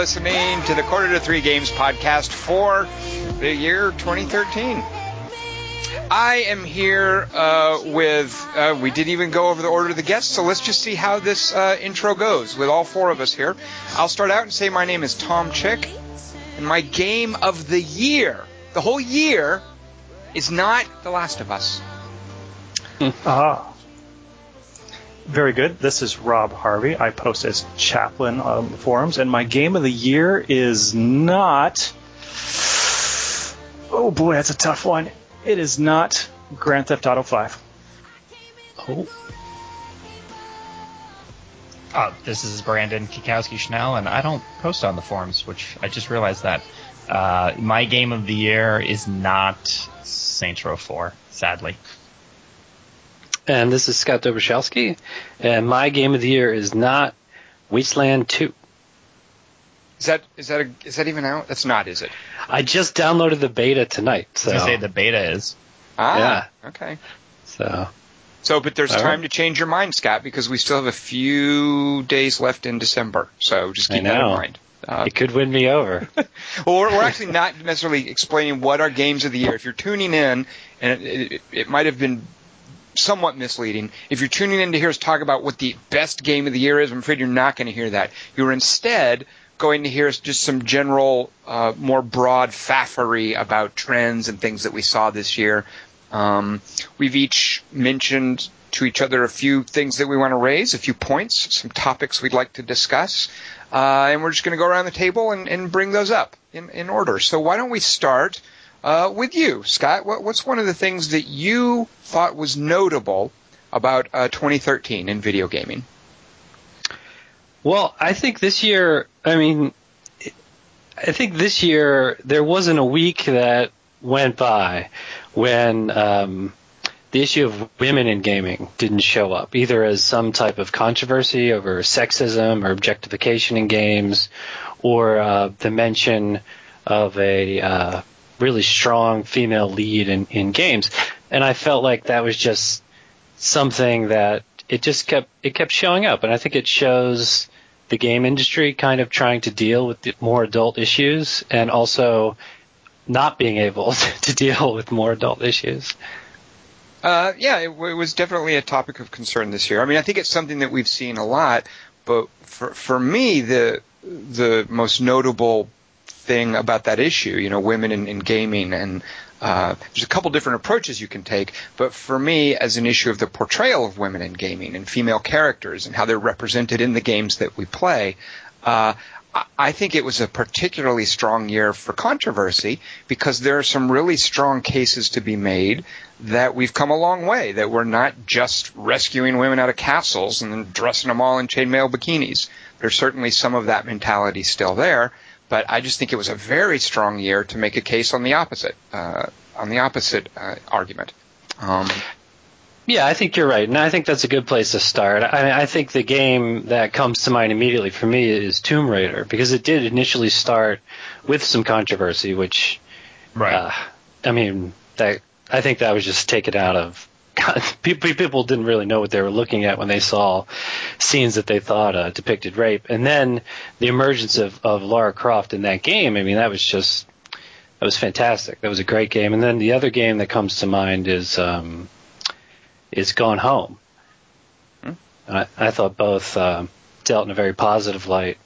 listening to the Quarter to Three Games podcast for the year 2013. I am here uh, with, uh, we didn't even go over the order of the guests, so let's just see how this uh, intro goes with all four of us here. I'll start out and say my name is Tom Chick, and my game of the year, the whole year, is not The Last of Us. Ah. Very good. This is Rob Harvey. I post as chaplain on the forums, and my game of the year is not. Oh boy, that's a tough one. It is not Grand Theft Auto 5. Oh. Uh, this is Brandon Cackowski Schnell, and I don't post on the forums, which I just realized that. Uh, my game of the year is not Saints Row 4, sadly. And this is Scott Dobrzhalski, and my game of the year is not Wasteland 2. Is that is that a, is that even out? That's not, is it? I just downloaded the beta tonight. So I was say the beta is. Ah, Yeah. okay. so So, but there's All time right. to change your mind, Scott, because we still have a few days left in December. So just keep that in mind. Uh, it could win me over. well, we're, we're actually not necessarily explaining what our games of the year. If you're tuning in, and it, it, it might have been somewhat misleading. If you're tuning in to hear us talk about what the best game of the year is, I'm afraid you're not going to hear that. You're instead going to hear just some general, uh, more broad faffery about trends and things that we saw this year. Um, we've each mentioned to each other a few things that we want to raise, a few points, some topics we'd like to discuss, uh, and we're just going to go around the table and, and bring those up in, in order. So why don't we start uh, with you, Scott? What, what's one of the things that you thought was notable about uh, 2013 in video gaming? Well, I think this year, I mean, I think this year there wasn't a week that went by when um, the issue of women in gaming didn't show up, either as some type of controversy over sexism or objectification in games, or uh, the mention of a uh, really strong female lead in, in games. And I felt like that was just something that it just kept it kept showing up, and I think it shows the game industry kind of trying to deal with more adult issues, and also not being able to deal with more adult issues. Uh, yeah, it, it was definitely a topic of concern this year. I mean, I think it's something that we've seen a lot, but for for me, the the most notable thing about that issue, you know, women in, in gaming, and uh, there's a couple different approaches you can take, but for me, as an issue of the portrayal of women in gaming and female characters and how they're represented in the games that we play, uh, I- I think it was a particularly strong year for controversy because there are some really strong cases to be made that we've come a long way, that we're not just rescuing women out of castles and then dressing them all in chainmail bikinis. There's certainly some of that mentality still there, but I just think it was a very strong year to make a case on the opposite, uh, on the opposite uh, argument. Um, Yeah, I think you're right, and I think that's a good place to start. I, I think the game that comes to mind immediately for me is Tomb Raider because it did initially start with some controversy, which Right. Uh, I mean, that I think that was just taken out of. People people didn't really know what they were looking at when they saw scenes that they thought uh, depicted rape, and then the emergence of, of Lara Croft in that game. I mean, that was just that was fantastic. That was a great game. And then the other game that comes to mind is um, is Gone Home. Hmm. I, I thought both uh, dealt in a very positive light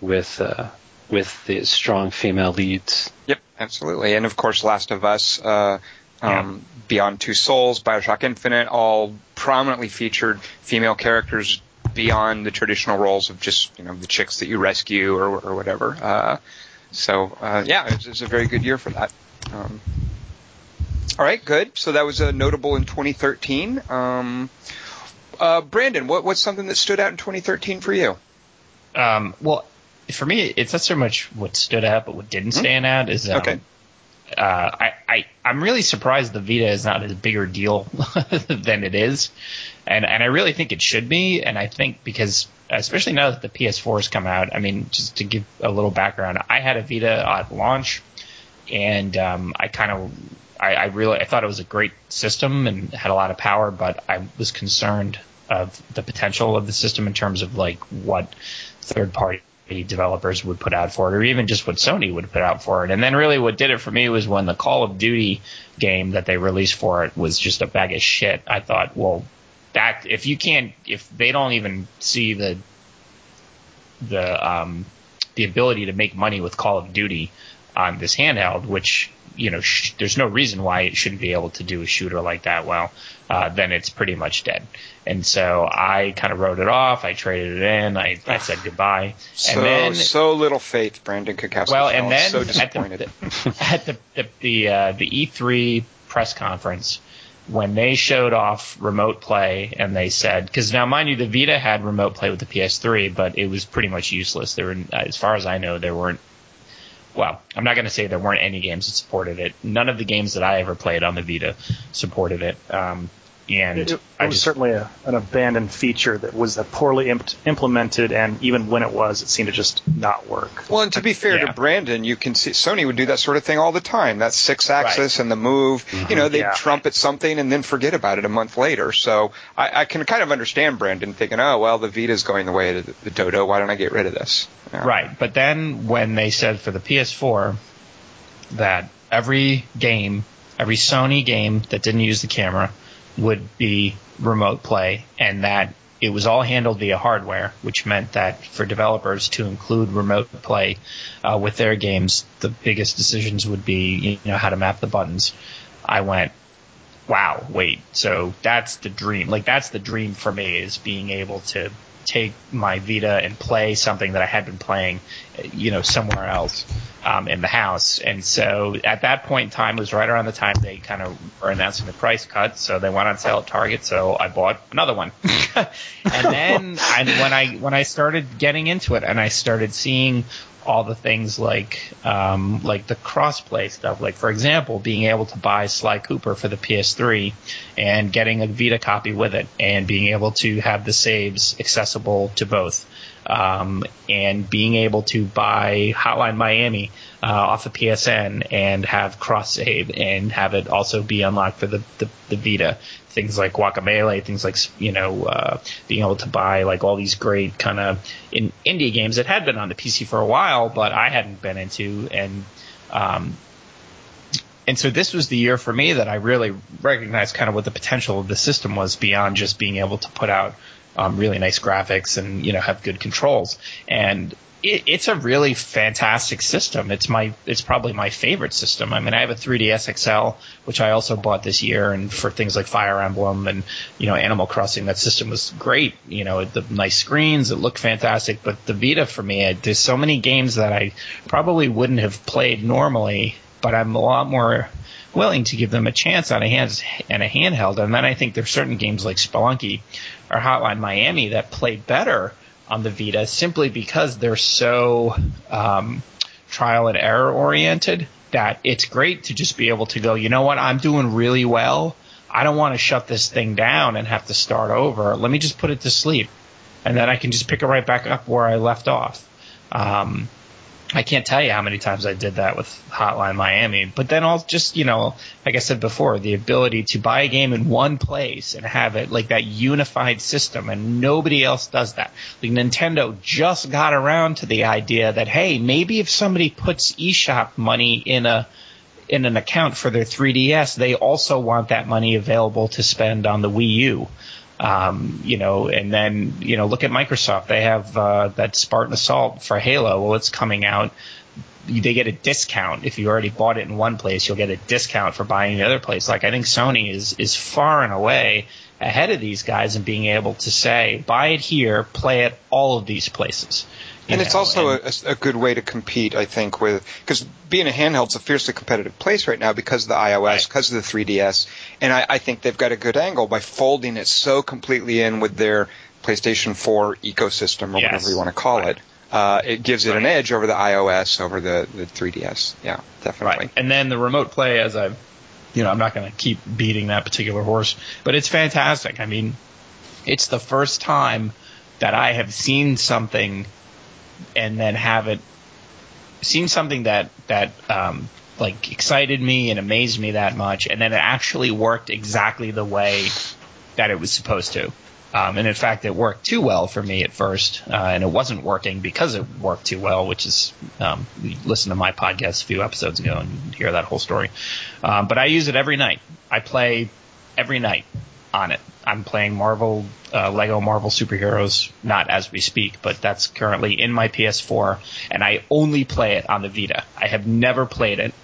with uh, with the strong female leads. Yep, absolutely. And of course, Last of Us, uh, um, Beyond Two Souls, Bioshock Infinite, all prominently featured female characters beyond the traditional roles of just you know the chicks that you rescue or, or whatever. Uh, so uh, yeah, it was, it was a very good year for that. Um, all right, good. So that was uh, notable in 2013. Um, uh, Brandon, what, what's something that stood out in 2013 for you? Um, well, for me, it's not so much what stood out, but what didn't stand out is um, Okay. Uh, I, I I'm really surprised the Vita is not a bigger deal than it is, and and I really think it should be, and I think because especially now that the PS4 has come out, I mean, just to give a little background, I had a Vita at launch, and um, I kind of I, I really I thought it was a great system and had a lot of power, but I was concerned of the potential of the system in terms of like what third party developers would put out for it, or even just what Sony would put out for it. And then really what did it for me was when the Call of Duty game that they released for it was just a bag of shit. I thought, well, that if you can't, if they don't even see the the um, the ability to make money with Call of Duty on this handheld, which you know sh- there's no reason why it shouldn't be able to do a shooter like that well, uh, then it's pretty much dead. And so I kind of wrote it off. I traded it in. I, I said goodbye. So and then so little faith, Brandon Cackowski. well, and then so at the at the the the, uh, the E3 press conference when they showed off remote play and they said because now mind you the Vita had remote play with the PS3 but it was pretty much useless. There were as far as I know there weren't well, I'm not going to say there weren't any games that supported it. None of the games that I ever played on the Vita supported it. Um, and It, it I was just certainly a, an abandoned feature that was poorly imp- implemented, and even when it was, it seemed to just not work. Well, and to be fair Yeah. to Brandon, you can see Sony would do that sort of thing all the time. That Sixaxis and the move. You mm-hmm. know, they'd Yeah. trumpet something and then forget about it a month later. So I, I can kind of understand Brandon thinking, oh, well, the Vita's going the way of the, the Dodo. Why don't I get rid of this? Yeah. Right. But then when they said for the PS4 that every game, every Sony game that didn't use the camera would be remote play and that it was all handled via hardware, which meant that for developers to include remote play uh, with their games, the biggest decisions would be, you know, how to map the buttons. I went, wow, wait, so that's the dream. Like that's the dream for me is being able to take my Vita and play something that I had been playing, you know, somewhere else um, in the house. And so at that point in time, it was right around the time they kind of were announcing the price cut. So they went on sale at Target. So I bought another one. and then and when I when I started getting into it and I started seeing all the things like um, like the crossplay stuff. Like for example, being able to buy Sly Cooper for the PS3 and getting a Vita copy with it, and being able to have the saves accessible to both, um, and being able to buy Hotline Miami uh, off of PSN and have cross save and have it also be unlocked for the the, the Vita. Things like Guacamelee, things like you know uh, being able to buy like all these great kind of in indie games that had been on the PC for a while, but I hadn't been into, and um, and so this was the year for me that I really recognized kind of what the potential of the system was beyond just being able to put out um, really nice graphics and you know have good controls. And it, it's a really fantastic system. It's my it's probably my favorite system. I mean, I have a 3DS XL, which I also bought this year, and for things like Fire Emblem and you know Animal Crossing, that system was great. You know, the nice screens, it looked fantastic. But the Vita for me, I, there's so many games that I probably wouldn't have played normally, but I'm a lot more willing to give them a chance on a hands and a handheld. And then I think there's certain games like Spelunky or Hotline Miami that play better on the Vita simply because they're so um, trial and error oriented that it's great to just be able to go, you know what, I'm doing really well. I don't want to shut this thing down and have to start over. Let me just put it to sleep. And then I can just pick it right back up where I left off. Um, I can't tell you how many times I did that with Hotline Miami. But then I'll just, you know, like I said before, the ability to buy a game in one place and have it like that unified system and nobody else does that. Like Nintendo just got around to the idea that, hey, maybe if somebody puts eShop money in a, in an account for their 3DS, they also want that money available to spend on the Wii U. Um, you know, and then you know, look at Microsoft. They have uh, that Spartan Assault for Halo. Well, it's coming out. They get a discount if you already bought it in one place. You'll get a discount for buying the other place. Like I think Sony is is far and away ahead of these guys in being able to say, buy it here, play it all of these places. And it's also and- a, a good way to compete, I think, with because being a handheld's a fiercely competitive place right now because of the iOS, Right. because of the 3DS, and I, I think they've got a good angle by folding it so completely in with their PlayStation 4 ecosystem or Yes. whatever you want to call Right. it. Uh, it gives it an edge over the iOS, over the, the 3DS. Yeah, definitely. Right. And then the remote play, as I've, you know, I'm not going to keep beating that particular horse, but it's fantastic. I mean, it's the first time that I have seen something and then have it, seen something that, that, um, like excited me and amazed me that much, and then it actually worked exactly the way that it was supposed to. Um, and in fact, it worked too well for me at first, uh, and it wasn't working because it worked too well, which is, um, listen to my podcast a few episodes ago and hear that whole story. Um, but I use it every night. I play every night on it. I'm playing Marvel, uh, Lego Marvel superheroes, not as we speak, but that's currently in my PS4, and I only play it on the Vita. I have never played it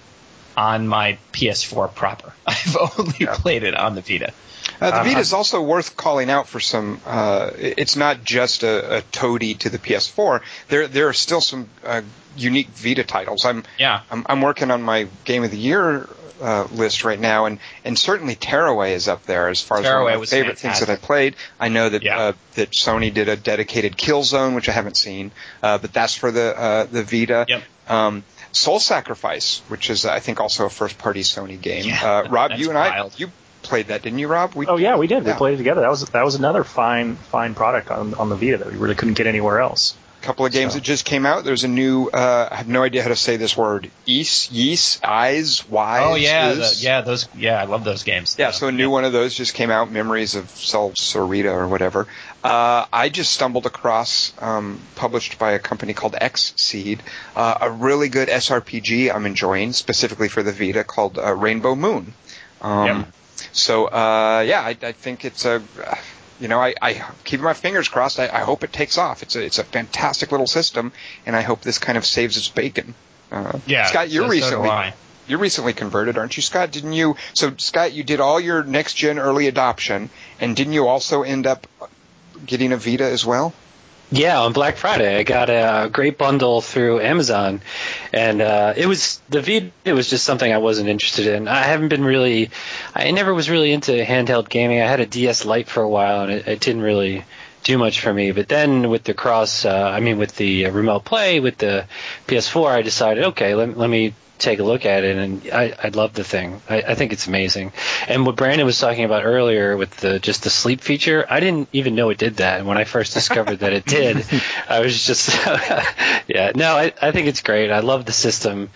on my PS4 proper. I've only yeah. played it on the Vita. Uh, the uh, Vita is also worth calling out for some. Uh, it's not just a, a, toady to the PS4. There, there are still some uh, unique Vita titles. I'm, yeah, I'm, I'm, working on my Game of the Year uh, list right now, and, and certainly Tearaway is up there as far as Tearaway one of my favorite fantastic. things that I played. I know that yeah. uh, that Sony did a dedicated Killzone, which I haven't seen, uh, but that's for the uh, the Vita. Yep. Um, Soul Sacrifice, which is I think also a first party Sony game. Yeah, uh, Rob, you and wild. I, you played that, didn't you, Rob? We, oh yeah, we did. Yeah. We played it together. That was that was another fine fine product on on the Vita that we really couldn't get anywhere else. A couple of games so. that just came out. There's a new. Uh, I have no idea how to say this word. East, yeast, eyes, wise. Oh yeah, the, yeah, those. Yeah, I love those games. Yeah, so a new yeah. one of those just came out. Memories of Sol Sorita or whatever. Uh, I just stumbled across, um, published by a company called Xseed, uh, a really good SRPG I'm enjoying, specifically for the Vita, called uh, Rainbow Moon. Um, yep. So uh, yeah, I, I, think it's a. You know, I, I keep my fingers crossed. I, I, hope it takes off. It's a it's a fantastic little system, and I hope this kind of saves its bacon. Uh, yeah, Scott, you're so, recently so you're recently converted, aren't you, Scott? Didn't you? So Scott, you did all your next gen early adoption, and didn't you also end up getting a Vita as well? Yeah, on Black Friday, I got a great bundle through Amazon, and uh, it was the Vita. It was just something I wasn't interested in. I haven't been really, I never was really into handheld gaming. I had a DS Lite for a while, and it, it didn't really do much for me. But then with the cross, uh, I mean, with the remote play with the PS4, I decided, okay, let, let me take a look at it, and I, I love the thing. I, I think it's amazing. And what Brandon was talking about earlier with the just the sleep feature, I didn't even know it did that. And when I first discovered that it did, I was just yeah. No, I, I think it's great. I love the system.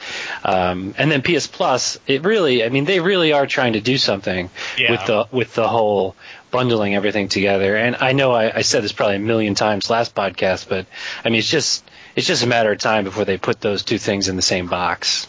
Um, and then PS Plus, it really, I mean, they really are trying to do something yeah. with the with the whole bundling everything together. And I know I, I said this probably a million times last podcast, but I mean, it's just it's just a matter of time before they put those two things in the same box.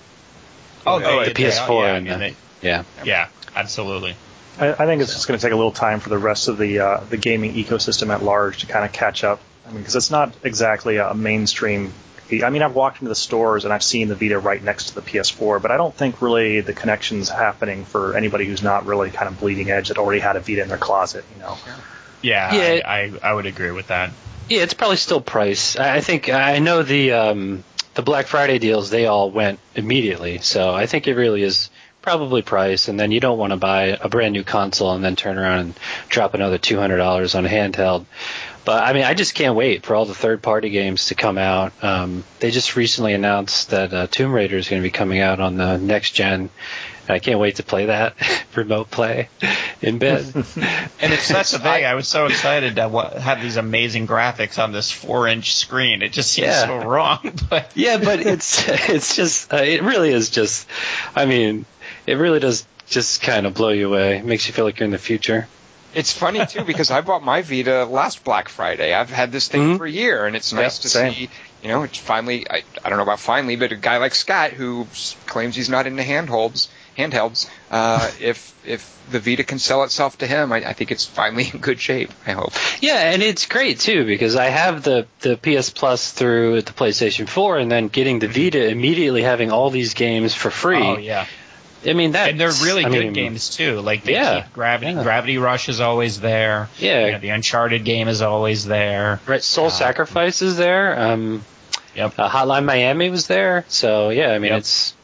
Oh, the PS4 yeah, and the, they, yeah, yeah, absolutely. I, I think it's so. just going to take a little time for the rest of the uh, the gaming ecosystem at large to kind of catch up. I mean, because it's not exactly a mainstream. I mean, I've walked into the stores and I've seen the Vita right next to the PS4, but I don't think really the connection's happening for anybody who's not really kind of bleeding edge that already had a Vita in their closet. You know. Yeah, yeah I, I, I would agree with that. Yeah, it's probably still price. I think I know the um, the Black Friday deals, they all went immediately. So I think it really is probably price. And then you don't want to buy a brand new console and then turn around and drop another $200 on a handheld. But I mean, I just can't wait for all the third party games to come out. Um, they just recently announced that uh, Tomb Raider is going to be coming out on the next gen. I can't wait to play that remote play in bed. and it's such a thing. I was so excited to have these amazing graphics on this four-inch screen. It just seems yeah. so wrong. But yeah, but it's it's just uh, it really is just. I mean, it really does just kind of blow you away. It makes you feel like you're in the future. It's funny too because I bought my Vita last Black Friday. I've had this thing mm-hmm. for a year, and it's nice to same. see. You know, it's finally. I, I don't know about finally, but a guy like Scott who claims he's not into handholds handhelds. Uh, if if the Vita can sell itself to him, I, I, think it's finally in good shape. I hope. Yeah, and it's great too because I have the the PS Plus through the PlayStation 4, and then getting the Vita immediately having all these games for free. Oh yeah. I mean that, and they're really I good mean, games too. Like yeah, Gravity, yeah. Gravity Rush is always there. Yeah, you know, the Uncharted game is always there. Right, Soul uh, Sacrifice is there. Um, yep. Uh, Hotline Miami was there. So yeah, I mean yep. it's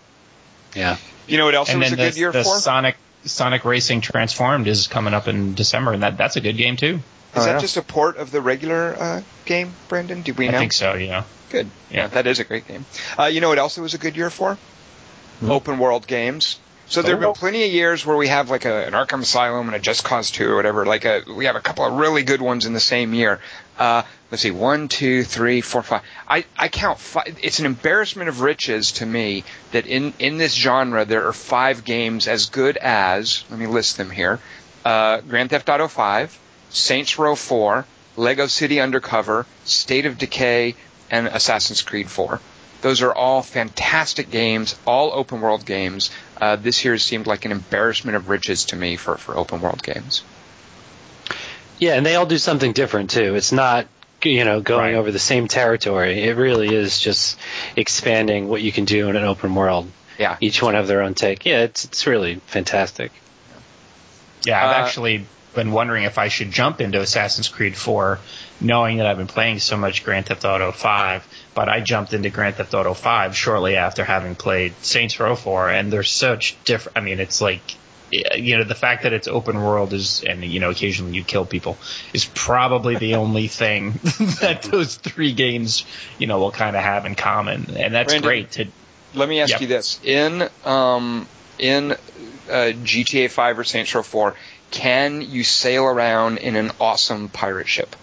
yeah. You know what else and was a the, good year the for? Sonic Sonic Racing Transformed is coming up in December, and that that's a good game too. Is oh, that yeah. just a port of the regular uh, game, Brandon? Do we know? I think so. Yeah. Good. Yeah, yeah that is a great game. Uh, you know what else it was a good year for? Mm-hmm. Open world games. So there have been plenty of years where we have like a, an Arkham Asylum and a Just Cause 2 or whatever. Like a, we have a couple of really good ones in the same year. Uh, let's see, one, two, three, four, five. I, I count five. It's an embarrassment of riches to me that in, in this genre there are five games as good as, let me list them here, uh, Grand Theft Auto 5, Saints Row 4, Lego City Undercover, State of Decay, and Assassin's Creed 4. Those are all fantastic games, all open world games. Uh, this year seemed like an embarrassment of riches to me for, for open world games. Yeah, and they all do something different too. It's not you know going Right. over the same territory. It really is just expanding what you can do in an open world. Yeah. Each one have their own take. Yeah, it's it's really fantastic. Yeah, I've Uh, actually been wondering if I should jump into Assassin's Creed 4, knowing that I've been playing so much Grand Theft Auto 5. But I jumped into Grand Theft Auto 5 shortly after having played Saints Row 4, and they're such different. I mean, it's like, you know, the fact that it's open world is, and you know, occasionally you kill people, is probably the only thing that those three games, you know, will kind of have in common, and that's Brandon, great to. Let me ask Yep. you this: in um, in uh, GTA 5 or Saints Row 4, can you sail around in an awesome pirate ship?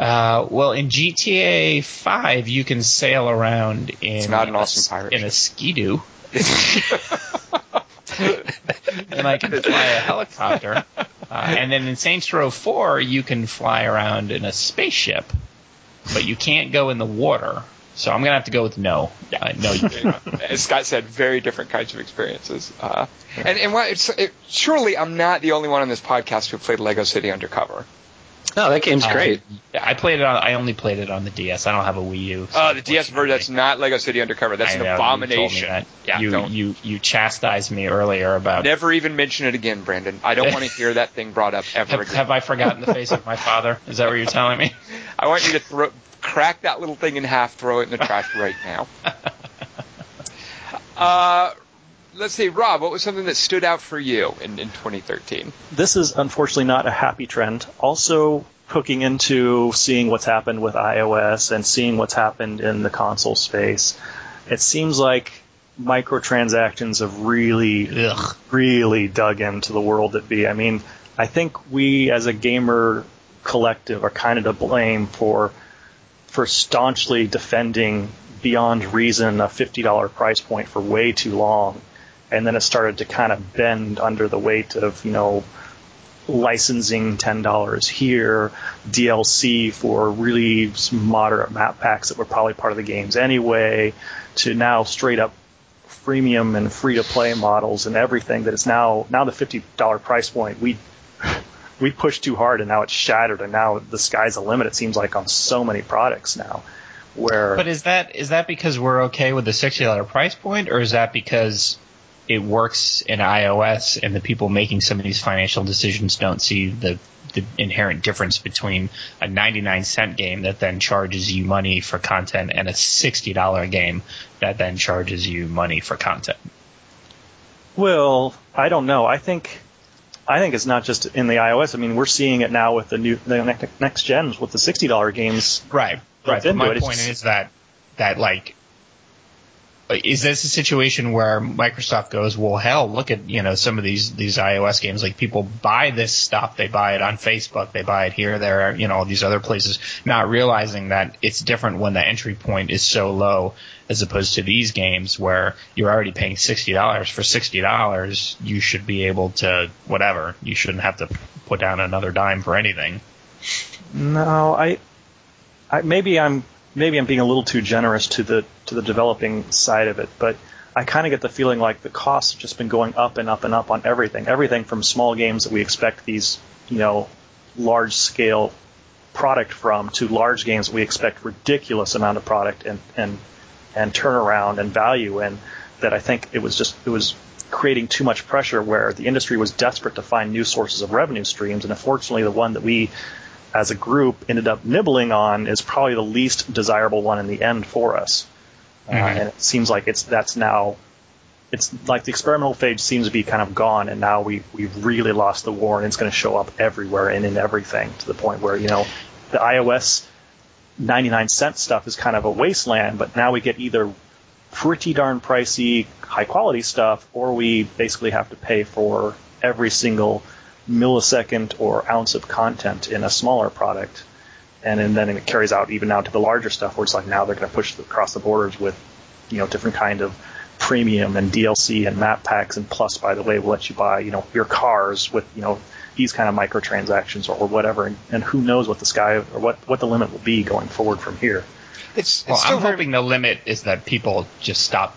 Uh, well, in GTA 5, you can sail around in It's not an a awesome pirate in a skidoo, and I can fly a helicopter. Uh, and then in Saints Row 4, you can fly around in a spaceship, but you can't go in the water. So I'm gonna have to go with no. Uh, no, you can't. As Scott said, very different kinds of experiences. Uh, and and what, it's, it, surely I'm not the only one on this podcast who played Lego City Undercover. No, that game's Uh, great. I played it on. I only played it on the DS. I don't have a Wii U. so Oh, the DS version. That's not Lego City Undercover. That's I an know, you told me abomination. that. Yeah, you, don't you you chastised me earlier about never even mention it again, Brandon. I don't want to hear that thing brought up ever Have, again. have I forgotten the face of my father? Is that what you're telling me? I want you to throw, crack that little thing in half, throw it in the trash right now. Uh, let's see, Rob. What was something that stood out for you in, in 2013? This is unfortunately not a happy trend. Also, hooking into seeing what's happened with iOS and seeing what's happened in the console space, it seems like microtransactions have really Ugh. really dug into the world that be. I mean, I think we as a gamer collective are kind of to blame for for staunchly defending beyond reason a $50 price point for way too long. And then it started to kind of bend under the weight of, you know, licensing $10 here, DLC for really moderate map packs that were probably part of the games anyway, to now straight up freemium and free to play models and everything that is now now the fifty dollar price point we we pushed too hard and now it's shattered and now the sky's the limit it seems like on so many products now where But is that is that because we're okay with the sixty dollar price point, or is that because it works in iOS and the people making some of these financial decisions don't see the the inherent difference between a 99 cent game that then charges you money for content and a $60 game that then charges you money for content. Well, I don't know. I think I think it's not just in the iOS. I mean, we're seeing it now with the new the ne- next gens with the sixty dollar games. Right. Right. But my point just- is that that like is this a situation where Microsoft goes, well, hell, look at you know some of these these iOS games. Like people buy this stuff, they buy it on Facebook, they buy it here, there, you know, all these other places, not realizing that it's different when the entry point is so low as opposed to these games where you're already paying sixty dollars for sixty dollars. You should be able to whatever. You shouldn't have to put down another dime for anything. No, I, I maybe I'm maybe I'm being a little too generous to the to the developing side of it, but I kind of get the feeling like the costs have just been going up and up and up on everything. Everything from small games that we expect these, you know, large scale product from to large games that we expect ridiculous amount of product and and and turnaround and value and that I think it was just it was creating too much pressure where the industry was desperate to find new sources of revenue streams and unfortunately the one that we as a group ended up nibbling on is probably the least desirable one in the end for us. Uh, Mhm. and it seems like it's that's now it's like the experimental phase seems to be kind of gone and now we we've really lost the war and it's going to show up everywhere and in everything to the point where you know the iOS 99 cent stuff is kind of a wasteland but now we get either pretty darn pricey high quality stuff or we basically have to pay for every single millisecond or ounce of content in a smaller product and, and then it carries out even now to the larger stuff where it's like now they're going to push across the borders with you know different kind of premium and DLC and map packs and plus by the way we'll let you buy you know your cars with you know these kind of microtransactions or, or whatever, and, and who knows what the sky or what what the limit will be going forward from here. It's, it's Well, still I'm very- hoping the limit is that people just stop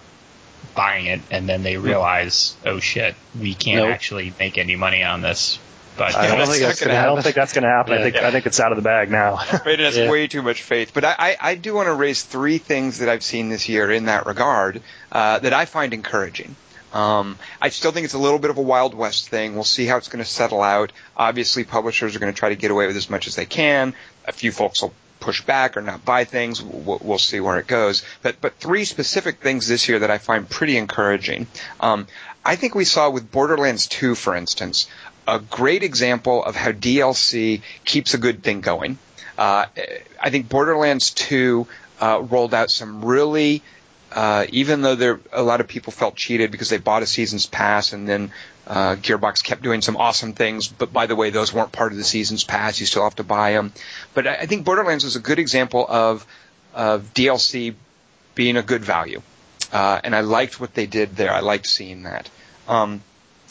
buying it and then they hmm. realize, oh shit, we can't Nope. actually make any money on this. But I don't that's think that's gonna gonna, I don't happen. think that's going to happen. I Yeah. think I think it's out of the bag now. Brandon has Yeah. way too much faith. But I, I, I do want to raise three things that I've seen this year in that regard uh, that I find encouraging. Um, I still think it's a little bit of a Wild West thing. We'll see how it's going to settle out. Obviously, publishers are going to try to get away with as much as they can. A few folks will push back or not buy things. We'll, we'll see where it goes. But but three specific things this year that I find pretty encouraging. Um, I think we saw with Borderlands 2, for instance, a great example of how DLC keeps a good thing going. Uh, I think Borderlands 2 uh, rolled out some really, uh, even though there a lot of people felt cheated because they bought a season's pass and then uh, Gearbox kept doing some awesome things, but by the way, those weren't part of the season's pass. You still have to buy them. But I think Borderlands was a good example of of DLC being a good value, uh, and I liked what they did there. I liked seeing that. Um,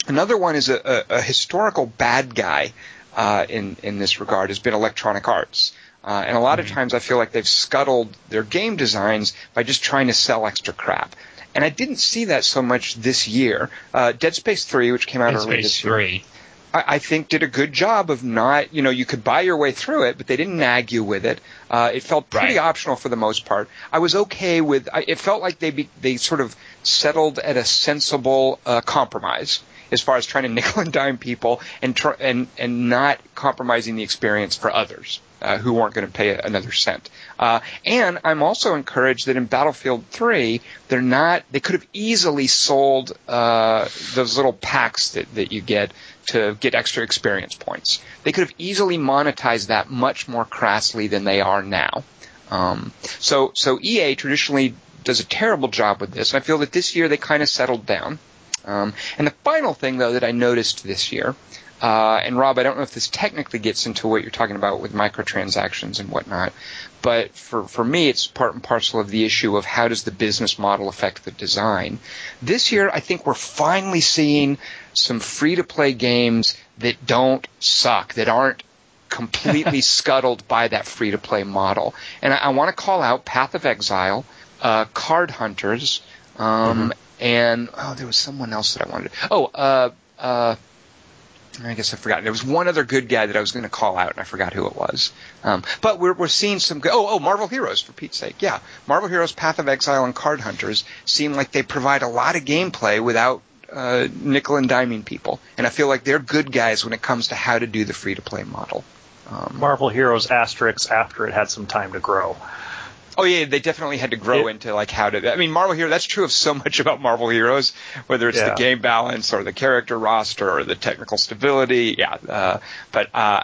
Another one is a, a, a historical bad guy uh, in in this regard has been Electronic Arts, uh, and a lot of times I feel like they've scuttled their game designs by just trying to sell extra crap. And I didn't see that so much this year. Uh, Dead Space 3, which came out Dead early Space this year. I, I think did a good job of not, you know, you could buy your way through it, but they didn't nag you with it. Uh, it felt pretty Right. optional for the most part. I was okay with. I, it felt like they be, they sort of settled at a sensible uh, compromise as far as trying to nickel and dime people and tr- and and not compromising the experience for others. Uh, who weren't going to pay another cent. Uh, and I'm also encouraged that in Battlefield 3, they're not, they could have easily sold uh, those little packs that, that you get to get extra experience points. They could have easily monetized that much more crassly than they are now. Um, so, so EA traditionally does a terrible job with this, and I feel that this year they kind of settled down. Um, and the final thing, though, that I noticed this year, uh, and Rob, I don't know if this technically gets into what you're talking about with microtransactions and whatnot, but for, for me, it's part and parcel of the issue of how does the business model affect the design. This year, I think we're finally seeing some free to play games that don't suck, that aren't completely scuttled by that free to play model. And I, I want to call out Path of Exile, uh, Card Hunters, um, and oh, there was someone else that I wanted. Oh, uh, uh, I guess I forgot. There was one other good guy that I was going to call out, and I forgot who it was. Um, but we're we're seeing some. Good, oh, oh, Marvel Heroes for Pete's sake. Yeah, Marvel Heroes, Path of Exile, and Card Hunters seem like they provide a lot of gameplay without uh, nickel and diming people, and I feel like they're good guys when it comes to how to do the free to play model. Um, Marvel Heroes asterisk after it had some time to grow. Oh yeah, they definitely had to grow It- into like how to. I mean, Marvel Hero. That's true of so much about Marvel Heroes, whether it's the game balance or the character roster or the technical stability. Yeah, uh, but uh,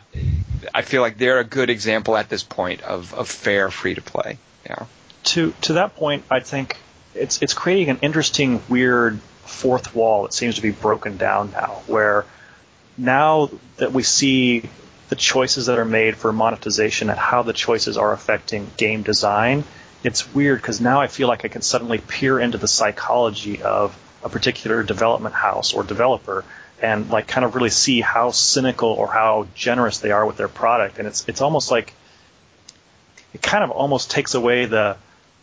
I feel like they're a good example at this point of, of fair free to play. Yeah. to to that point, I think it's it's creating an interesting, weird fourth wall that seems to be broken down now, where now that we see the choices that are made for monetization and how the choices are affecting game design, it's weird because now I feel like I can suddenly peer into the psychology of a particular development house or developer and like kind of really see how cynical or how generous they are with their product and it's it's almost like it kind of almost takes away the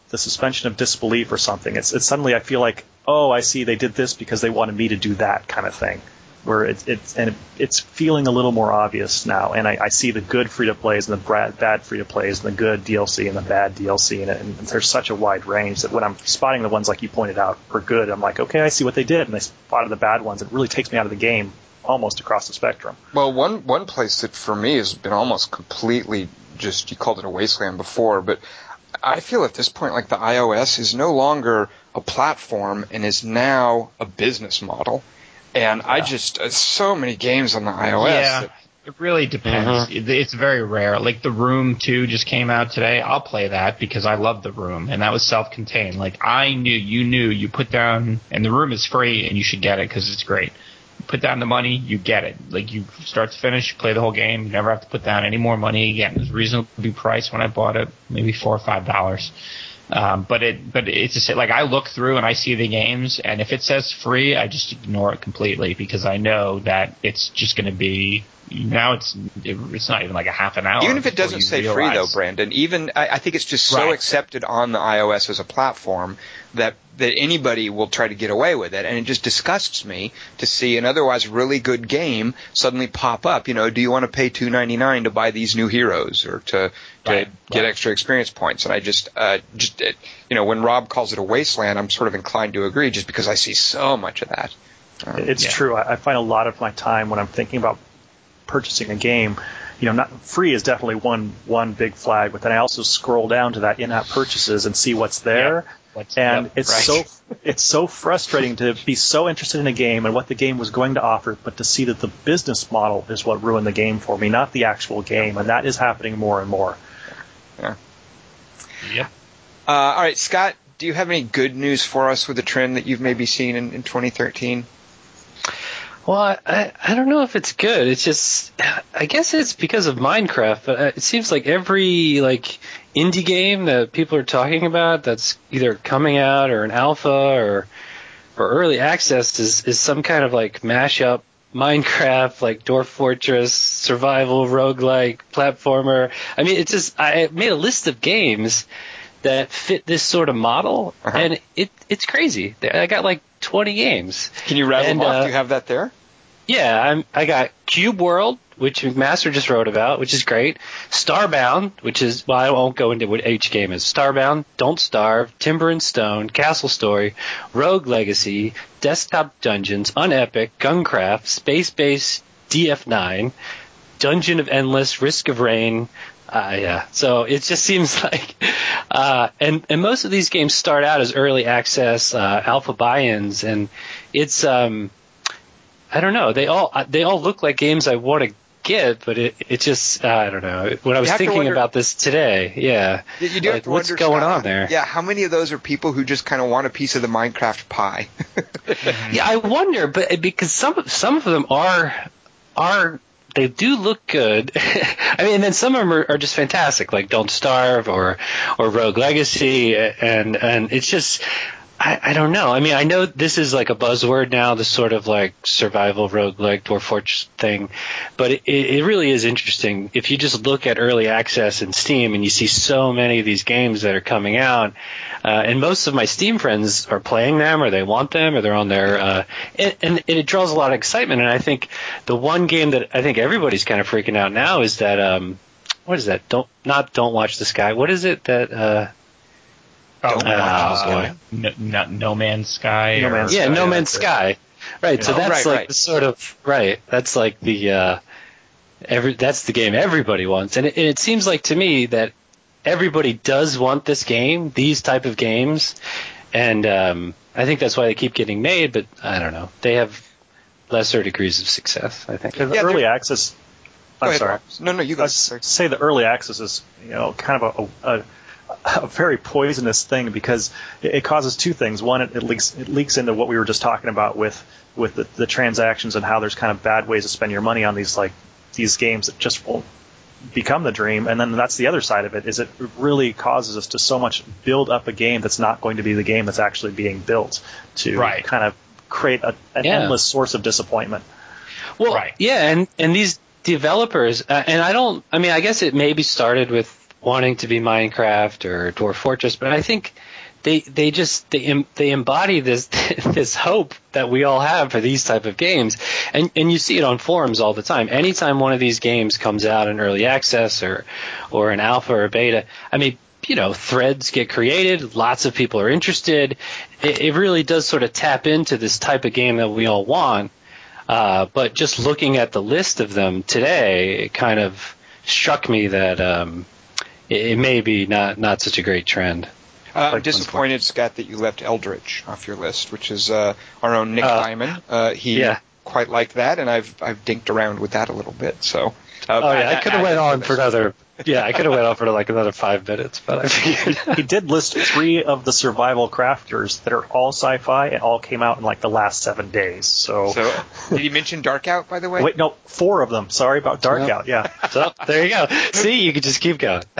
the suspension of disbelief or something. It's, it's suddenly I feel like, oh, I see they did this because they wanted me to do that kind of thing. Where it's it's and it's feeling a little more obvious now, and I, I see the good free to plays and the bad, free to plays and the good DLC and the bad DLC, and, it, and there's such a wide range that when I'm spotting the ones like you pointed out for good, I'm like, okay, I see what they did, and I spotted the bad ones. It really takes me out of the game almost across the spectrum. Well, one one place that for me has been almost completely just you called it a wasteland before, but I feel at this point like the iOS is no longer a platform and is now a business model. And I just uh, so many games on the iOS. Yeah. that- It really depends. It- It's very rare. Like the Room 2 just came out today. I'll play that because I love the Room, and that was self-contained. Like I knew, you knew, you put down, and the Room is free, and you should get it because it's great. You put down the money, you get it. Like you start to finish, you play the whole game. You never have to put down any more money again. It was reasonably priced when I bought it, maybe four or five dollars. Um, but it, but it's just like I look through and I see the games, and if it says free, I just ignore it completely because I know that it's just going to be now it's it's not even like a half an hour. Even if it doesn't say realize. free though, Brandon. Even I, I think it's just so Right. accepted on the iOS as a platform that that anybody will try to get away with it, and it just disgusts me to see an otherwise really good game suddenly pop up. You know, do you want to pay two ninety nine to buy these new heroes or to to Right, get right. extra experience points? And I just uh, just it, you know when Rob calls it a wasteland, I'm sort of inclined to agree just because I see so much of that. Um, It's Yeah. true. I, I find a lot of my time when I'm thinking about purchasing a game, you know, not free is definitely one one big flag, but then I also scroll down to that in-app purchases and see what's there. What's- And yep, it's right. so it's so frustrating to be so interested in a game and what the game was going to offer, but to see that the business model is what ruined the game for me, not the actual game, and that is happening more and more. Yep. Uh, all right, Scott, do you have any good news for us with the trend that you've maybe seen in, in 2013? Well, I- I, I don't know if it's good. It's just, I guess it's because of Minecraft, but uh, it seems like every like indie game that people are talking about that's either coming out or an alpha or or early access is is some kind of like mashup Minecraft, like Dwarf Fortress, survival, roguelike, platformer. I mean, it's just I made a list of games that fit this sort of model, Uh-huh. and it it's crazy. I got like 20 games. Can you rattle And, them off? uh, do you have that there? Yeah, I'm, I got Cube World, which McMaster just wrote about, which is great. Starbound, which is well, I won't go into what each game is. Starbound, Don't Starve, Timber and Stone, Castle Story, Rogue Legacy, Desktop Dungeons, Unepic, Guncraft, Space Base, DF9, Dungeon of Endless, Risk of Rain. Uh, yeah, so it just seems like, uh, and and most of these games start out as early access uh, alpha buy-ins, and it's um, I don't know. They all they all look like games I want to get, but it it just uh, I don't know. When I was thinking wonder- about this today, yeah, You, do have like, to what's wonder, going on there? Yeah, how many of those are people who just kind of want a piece of the Minecraft pie? Yeah, I wonder, but because some some of them are are they do look good. I mean, and then some of them are, are just fantastic, like Don't Starve or or Rogue Legacy, and and it's just. I, I don't know. I mean, I know this is like a buzzword now, this sort of like survival roguelike Dwarf Fortress thing, but it, it really is interesting. If you just look at early access in Steam and you see so many of these games that are coming out, uh, and most of my Steam friends are playing them or they want them or they're on their, uh, and, and it draws a lot of excitement. And I think the one game that I think everybody's kind of freaking out now is that, um, what is that? Don't, not Don't Watch the Sky. What is it that, uh, Oh, Don't uh, watch the boy. No, no, no Man's Sky. No Man's yeah, Sky, No Man's. Sky. Right. So Oh, that's right, like right. the sort of right. That's like the uh, every that's the game everybody wants, and it, and it seems like to me that everybody does want this game, these type of games, and um, I think that's why they keep getting made. But I don't know, they have lesser degrees of success. I think. Because Yeah, early access. I'm ahead, sorry. No, no, you I go. was Sorry. say the early access is you know kind of a, a, a very poisonous thing because it, it causes two things. One, it, it leaks it leaks into what we were just talking about with with the, the transactions and how there's kind of bad ways to spend your money on these like these games that just won't become the dream. And then that's the other side of it is it really causes us to so much build up a game that's not going to be the game that's actually being built to Right. kind of create a, an Yeah. endless source of disappointment. Well, Right. yeah, and and these developers, uh, and I don't. I mean, I guess it maybe started with wanting to be Minecraft or Dwarf Fortress, but I think they they just they em, they embody this this hope that we all have for these type of games, and and you see it on forums all the time. Anytime one of these games comes out in early access or or an alpha or beta, I mean. You know, threads get created. Lots of people are interested. It, it really does sort of tap into this type of game that we all want. Uh, but just looking at the list of them today, it kind of struck me that um, it, it may be not, not such a great trend. Uh, I'm disappointed, Scott, that you left Eldritch off your list, which is uh, our own Nick Uh, Diamond. Uh, he yeah. quite liked that, and I've I've dinked around with that a little bit. So. Uh, Oh yeah, I add- could have went on for another. Yeah, I could have went on for like another five minutes, but I figured. he did list three of the survival crafters that are all sci-fi and all came out in like the last seven days. So, So, did he mention Darkout, by the way? wait, no, four of them. Sorry about Dark Yeah. Out. Yeah, so there you go. See, you could just keep going.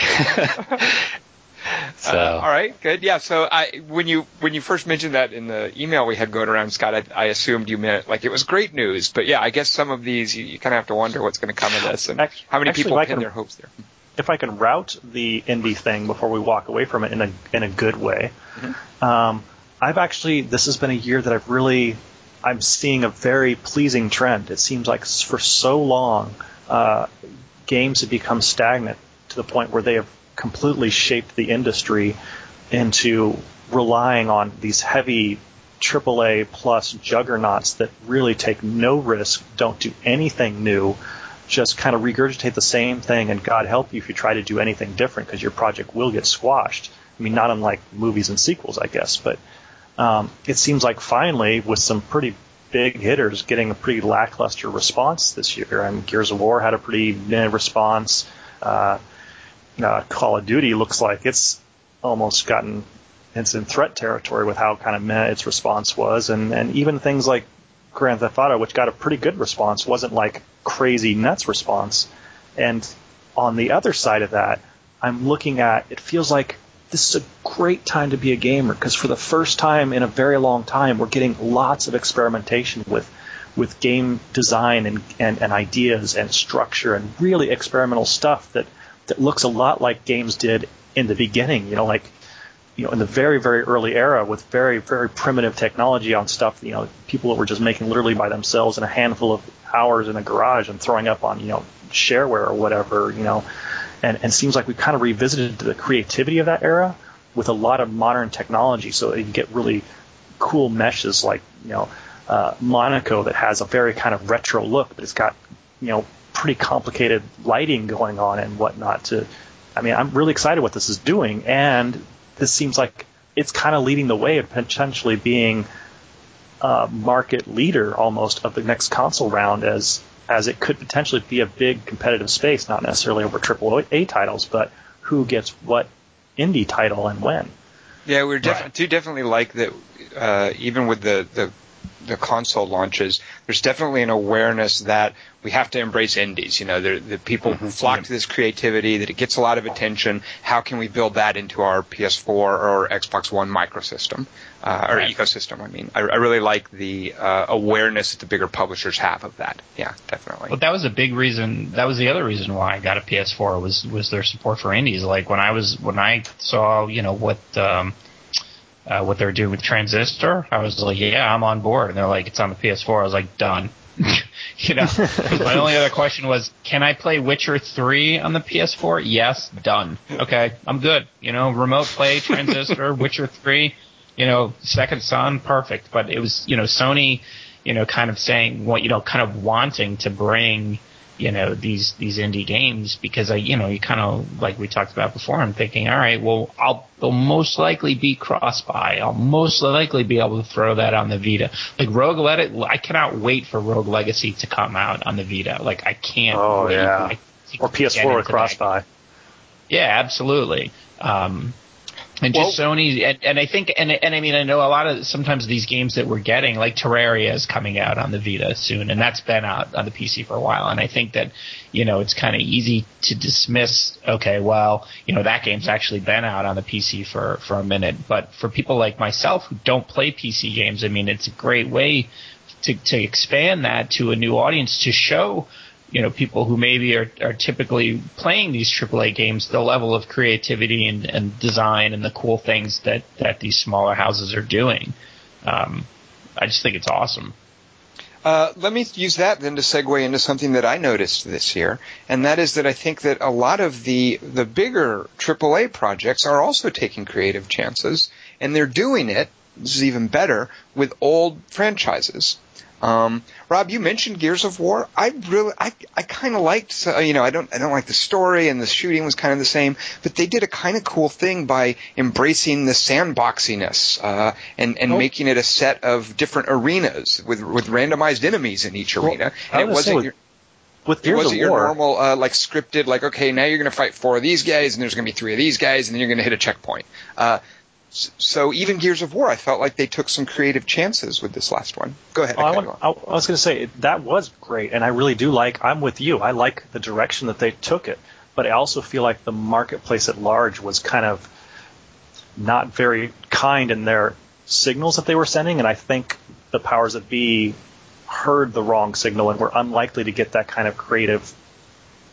So uh, all right, good. Yeah. So I when you when you first mentioned that in the email we had going around, Scott, I, I assumed you meant like it was great news. But yeah, I guess some of these you, you kind of have to wonder what's going to come of this and Actually- how many people if pin can- their hopes there. If I can route the indie thing before we walk away from it in a in a good way, um, I've actually this has been a year that I've really I'm seeing a very pleasing trend. It seems like for so long uh, games have become stagnant to the point where they have completely shaped the industry into relying on these heavy AAA plus juggernauts that really take no risk, don't do anything new, just kind of regurgitate the same thing, and God help you if you try to do anything different because your project will get squashed. I mean, not unlike movies and sequels, I guess, but um, it seems like finally, with some pretty big hitters getting a pretty lackluster response this year. I mean, Gears of War had a pretty meh response. Uh, uh, Call of Duty looks like it's almost gotten it's in threat territory with how kind of meh its response was, and and even things like Grand Theft Auto, which got a pretty good response, wasn't like crazy nuts response. And on the other side of that, I'm looking at it feels like this is a great time to be a gamer because for the first time in a very long time, we're getting lots of experimentation with with game design and, and, and ideas and structure and really experimental stuff that, that looks a lot like games did in the beginning. You know, like you know, in the very, very early era with very, very primitive technology on stuff, you know, people that were just making literally by themselves in a handful of hours in a garage and throwing up on, you know, shareware or whatever, you know, and, and seems like we've kind of revisited the creativity of that era with a lot of modern technology. So you get really cool meshes like, you know, uh, Monaco that has a very kind of retro look, but it's got, you know, pretty complicated lighting going on and whatnot to, I mean, I'm really excited what this is doing, and this seems like it's kind of leading the way of potentially being a market leader almost of the next console round as as it could potentially be a big competitive space, not necessarily over triple A titles, but who gets what indie title and when. Yeah, we're def- Right. do definitely like that. Uh, even with the, the the console launches, there's definitely an awareness that we have to embrace indies. You know, the, the people flock to this creativity, that it gets a lot of attention. How can we build that into our PS4 or Xbox One microsystem uh, or Right. ecosystem? I mean, I, I really like the uh, awareness that the bigger publishers have of that. Yeah, definitely. But that was a big reason. That was the other reason why I got a PS4 was was their support for indies. Like when I was when I saw you know what um, uh, what they're doing with Transistor, I was like, yeah, I'm on board. And they're like, it's on the PS4. I was like, done. you know, my only other question was, can I play Witcher 3 on the PS4? Yes, done. Okay, I'm good. You know, remote play, Transistor, Witcher 3, you know, Second Son, perfect. But it was, you know, Sony, you know, kind of saying what, you know, kind of wanting to bring, you know, these, these indie games because I, you know, you kind of, like we talked about before, I'm thinking, all right, well, I'll, they'll most likely be cross-buy. I'll most likely be able to throw that on the Vita. Like Rogue Legacy, I cannot wait for Rogue Legacy to come out on the Vita. Like I can't Oh, wait. yeah. I- Or PS4 with into cross buy. Yeah, absolutely. Um, and just Sony, and, and I think, and and I mean, I know a lot of sometimes these games that we're getting, like Terraria, is coming out on the Vita soon, and that's been out on the PC for a while. And I think that, you know, it's kind of easy to dismiss. Okay, well, you know, that game's actually been out on the PC for for a minute, but for people like myself who don't play PC games, I mean, it's a great way to to expand that to a new audience to show you know people who maybe are, are typically playing these AAA games the level of creativity and, and design and the cool things that that these smaller houses are doing. Um, I just think it's awesome. Uh, let me use that then to segue into something that I noticed this year, and that is that I think that a lot of the the bigger AAA projects are also taking creative chances, and they're doing it. This is even better with old franchises. Um, Rob, you mentioned Gears of War. I really, I, I kind of liked, you know, I don't, I don't like the story and the shooting was kind of the same, but they did a kind of cool thing by embracing the sandboxiness, uh, and, and Oh. making it a set of different arenas with, with randomized enemies in each arena. I And it was gonna say wasn't with- your, it wasn't your War, normal, uh, like scripted, like, okay, now you're going to fight four of these guys and there's going to be three of these guys and then you're going to hit a checkpoint. Uh, so even Gears of War, I felt like they took some creative chances with this last one. Go ahead. I, want, I was going to say that was great, and I really do like. I'm with you. I like the direction that they took it, but I also feel like the marketplace at large was kind of not very kind in their signals that they were sending, and I think the powers that be heard the wrong signal and were unlikely to get that kind of creative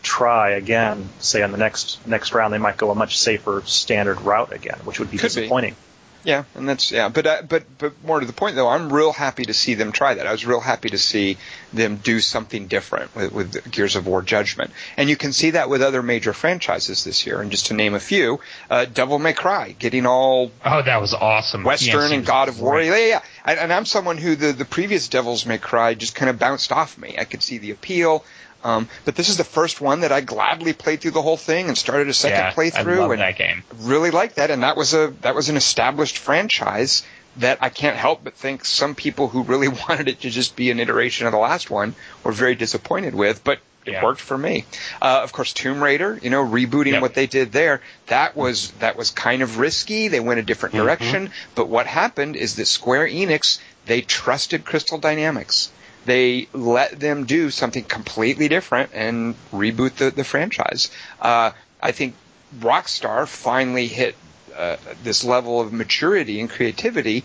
try again. Say on the next next round, they might go a much safer standard route again, which would be Could disappointing. Be. Yeah, and that's yeah, but uh, but but more to the point though, I'm real happy to see them try that. I was real happy to see them do something different with, with Gears of War Judgment, and you can see that with other major franchises this year. And just to name a few, uh, Devil May Cry getting all oh that was awesome Western and God of War, yeah, yeah. yeah. And, and I'm someone who the the previous Devils May Cry just kind of bounced off me. I could see the appeal. Um, but this is the first one that I gladly played through the whole thing and started a second yeah, playthrough. I love and that game. Really liked that, and that was a that was an established franchise that I can't help but think some people who really wanted it to just be an iteration of the last one were very disappointed with. But it Yeah. worked for me. Uh, of course, Tomb Raider, you know, rebooting Yep. what they did there, that was that was kind of risky. They went a different direction. But what happened is that Square Enix they trusted Crystal Dynamics. They let them do something completely different and reboot the, the franchise. Uh, I think Rockstar finally hit uh, this level of maturity and creativity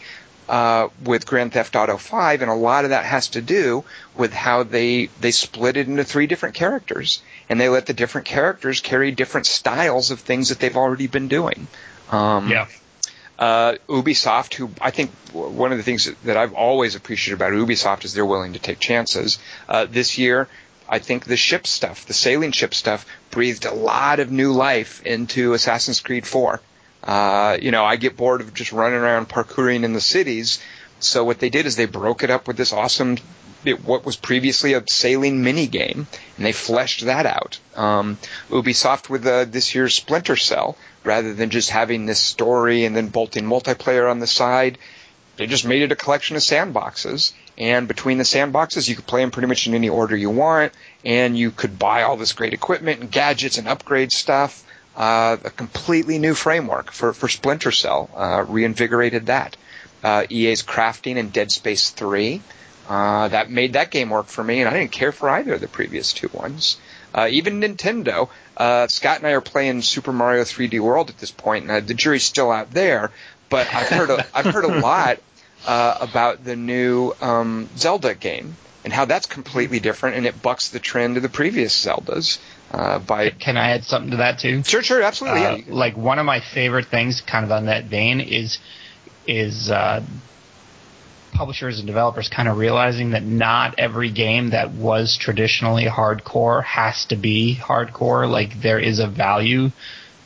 uh, with Grand Theft Auto 5, and a lot of that has to do with how they they split it into three different characters, and they let the different characters carry different styles of things that they've already been doing. Um, Yeah. uh, Ubisoft, who I think one of the things that, that I've always appreciated about Ubisoft is they're willing to take chances. Uh, this year, I think the ship stuff, the sailing ship stuff, breathed a lot of new life into Assassin's Creed 4. Uh, you know, I get bored of just running around parkouring in the cities. So what they did is they broke it up with this awesome, it, what was previously a sailing mini game, and they fleshed that out. Um, Ubisoft with uh, this year's Splinter Cell, rather than just having this story and then bolting multiplayer on the side, they just made it a collection of sandboxes. And between the sandboxes, you could play them pretty much in any order you want, and you could buy all this great equipment and gadgets and upgrade stuff. Uh, a completely new framework for, for Splinter Cell uh, reinvigorated that. Uh, EA's crafting and Dead Space 3 uh, that made that game work for me, and I didn't care for either of the previous two ones. Uh, even Nintendo, uh, Scott and I are playing Super Mario 3D World at this point, and the jury's still out there. But I've heard a, I've heard a lot about the new um, Zelda game and how that's completely different, and it bucks the trend of the previous Zeldas. Uh, by Can I add something to that too? sure, sure, absolutely, Uh, yeah. like one of my favorite things, kind of on that vein, is is uh, publishers and developers kind of realizing that not every game that was traditionally hardcore has to be hardcore. Like there is a value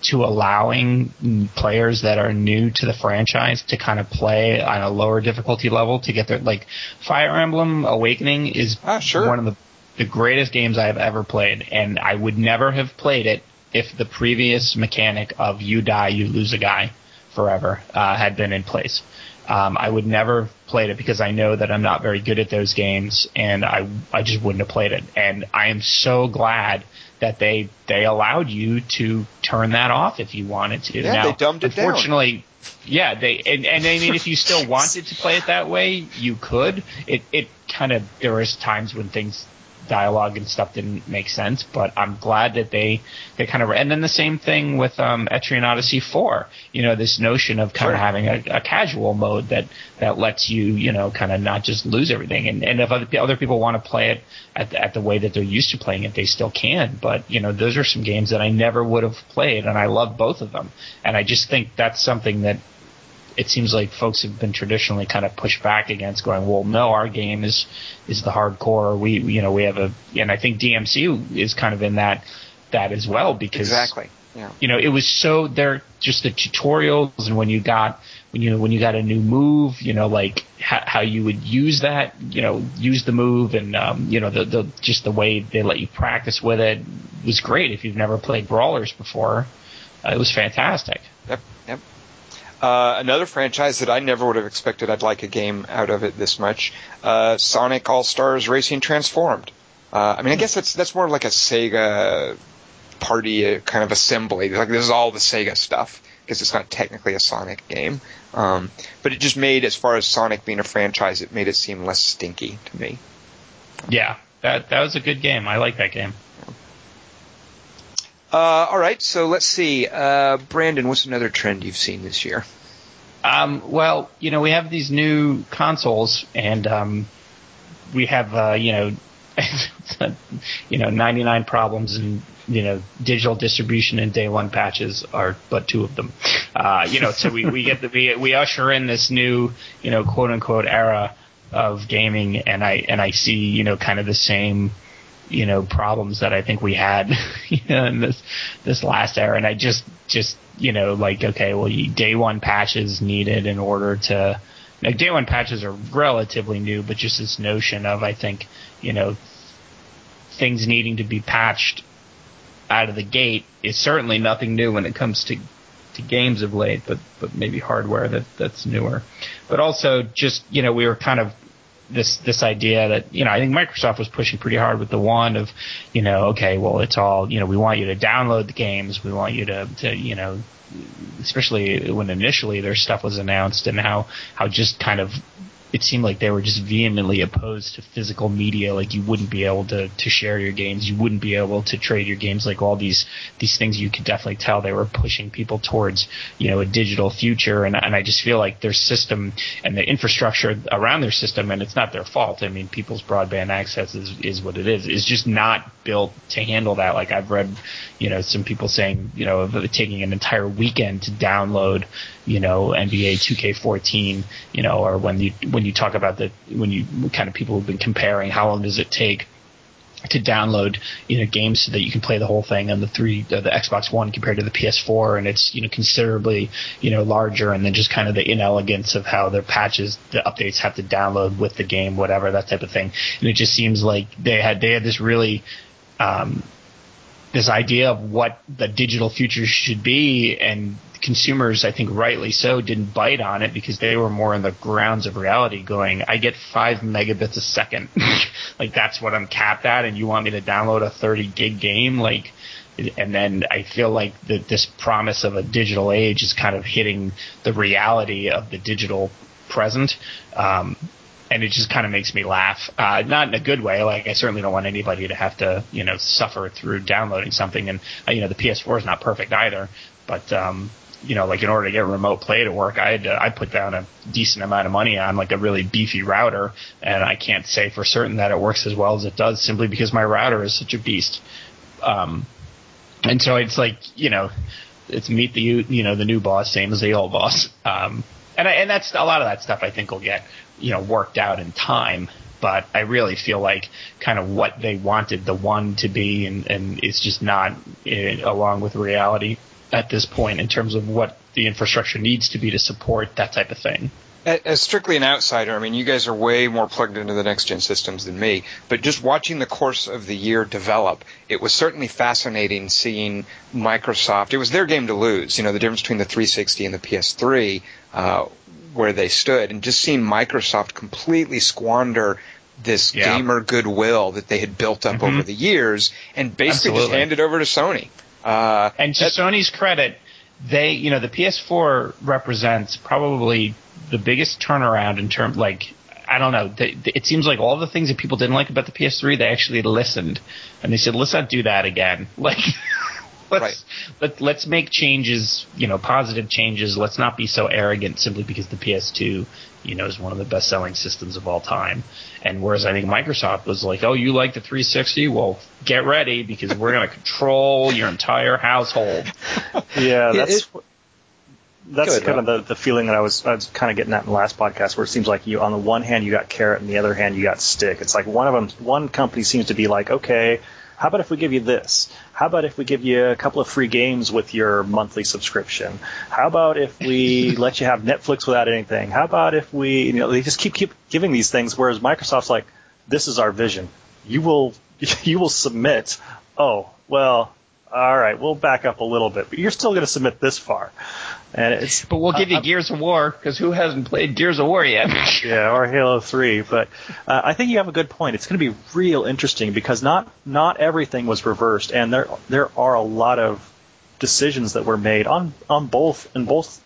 to allowing players that are new to the franchise to kind of play on a lower difficulty level to get their like Fire Emblem Awakening is Ah, sure. one of the the greatest games I have ever played, and I would never have played it if the previous mechanic of you die, you lose a guy forever uh, had been in place. Um, I would never have played it because I know that I'm not very good at those games, and I I just wouldn't have played it. And I am so glad that they they allowed you to turn that off if you wanted to. Yeah, now, they dumbed it down. unfortunately, yeah, they and, and I mean, if you still wanted to play it that way, you could. It it kind of there was times when things dialogue and stuff didn't make sense, but I'm glad that they they kind of and then the same thing with um, Etrian Odyssey four. You know, this notion of kind Sure. of having a, a casual mode that that lets you you know kind of not just lose everything, and and if other other people want to play it at the, at the way that they're used to playing it, they still can. But you know, those are some games that I never would have played, and I love both of them, and I just think that's something that it seems like folks have been traditionally kind of pushed back against going, well, no, our game is is the hardcore. We you know we have a and I think DMC is kind of in that that as well because exactly. Yeah. you know it was so they're just the tutorials and when you got when you when you got a new move you know like how, how you would use that you know use the move and um, you know the the just the way they let you practice with it was great if you've never played brawlers before uh, it was fantastic Yep, yep. Uh, another franchise that I never would have expected I'd like a game out of it this much, uh, Sonic All Stars Racing Transformed. Uh, I mean, I guess that's that's more like a Sega party uh, kind of assembly. Like this is all the Sega stuff because it's not technically a Sonic game. Um, but it just made, as far as Sonic being a franchise, it made it seem less stinky to me. yeah that that was a good game I like that game Uh, all right, so let's see, uh, Brandon, what's another trend you've seen this year? Um, well, you know, we have these new consoles, and um, we have uh, you know, you know, 99 problems and you know, digital distribution and day one patches are but two of them. Uh, you know, so we, we get the, we, we usher in this new, you know, quote unquote era of gaming and I, and I see, you know, kind of the same, you know, problems that I think we had you know, in this, this last era. And I just, just, you know, like, okay, well, you, day one patches needed in order to, like day one patches are relatively new, but just this notion of, I think, you know, things needing to be patched out of the gate is certainly nothing new when it comes to to games of late, but but maybe hardware that that's newer. But also just you know we were kind of this this idea that you know I think Microsoft was pushing pretty hard with the one of you know okay well it's all you know we want you to download the games. We want you to to you know especially when initially their stuff was announced and how how just kind of it seemed like they were just vehemently opposed to physical media. Like you wouldn't be able to, to share your games, you wouldn't be able to trade your games. Like all these these things, you could definitely tell they were pushing people towards you know a digital future. And and I just feel like their system and the infrastructure around their system, and it's not their fault. I mean, people's broadband access is is what it is. Is just not built to handle that. Like I've read, you know, some people saying you know taking an entire weekend to download you know NBA 2K14, you know, or when you when you talk about the when you kind of people have been comparing how long does it take to download you know games so that you can play the whole thing on the three uh, the Xbox One compared to the PS4 and it's you know considerably you know larger and then just kind of the inelegance of how the patches the updates have to download with the game whatever that type of thing. And it just seems like they had they had this really um, this idea of what the digital future should be and consumers, I think rightly so, didn't bite on it because they were more in the grounds of reality going, I get five megabits a second. like that's what I'm capped at and you want me to download a 30 gig game? Like, and then I feel like the, this promise of a digital age is kind of hitting the reality of the digital present. Um, and it just kind of makes me laugh. Uh, not in a good way. Like I certainly don't want anybody to have to, you know, suffer through downloading something. And uh, you know, the PS4 is not perfect either. But um, you know, like in order to get remote play to work, I had to, I put down a decent amount of money on like a really beefy router, and I can't say for certain that it works as well as it does simply because my router is such a beast. Um, and so it's like you know, it's meet the you know the new boss, same as the old boss. Um, and I, and that's a lot of that stuff I think will get you know worked out in time. But I really feel like kind of what they wanted the one to be, and, and it's just not uh, along with reality at this point in terms of what the infrastructure needs to be to support that type of thing. As strictly an outsider, I mean, you guys are way more plugged into the next gen systems than me, but just watching the course of the year develop, it was certainly fascinating seeing Microsoft. It was their game to lose, you know, the difference between the 360 and the PS3, uh, where they stood, and just seeing Microsoft completely squander this yeah. gamer goodwill that they had built up mm-hmm. over the years and basically Absolutely. just hand it over to Sony. Uh, and to Sony's credit, they, you know, the PS4 represents probably the biggest turnaround in terms, like, I don't know. They, it seems like all the things that people didn't like about the PS3, they actually listened, and they said, "Let's not do that again." Like, let's right. let, let's make changes, you know, positive changes. Let's not be so arrogant simply because the PS2, you know, is one of the best selling systems of all time. And whereas I think Microsoft was like, "Oh, you like the 360? Well, get ready because we're going to control your entire household." Yeah, that's. that's Good, kind of the, the feeling that I was I was kind of getting at in the last podcast, where it seems like you on the one hand you got carrot, and the other hand you got stick. It's like one of them, one company seems to be like, okay, how about if we give you this? How about if we give you a couple of free games with your monthly subscription? How about if we let you have Netflix without anything? How about if we, you know, they just keep keep giving these things, whereas Microsoft's like, this is our vision. You will you will submit. Oh well, all right, we'll back up a little bit, but you're still going to submit this far. And it's, but we'll give you uh, Gears of War because who hasn't played Gears of War yet? yeah, or Halo Three. But uh, I think you have a good point. It's going to be real interesting because not not everything was reversed, and there there are a lot of decisions that were made on on both in both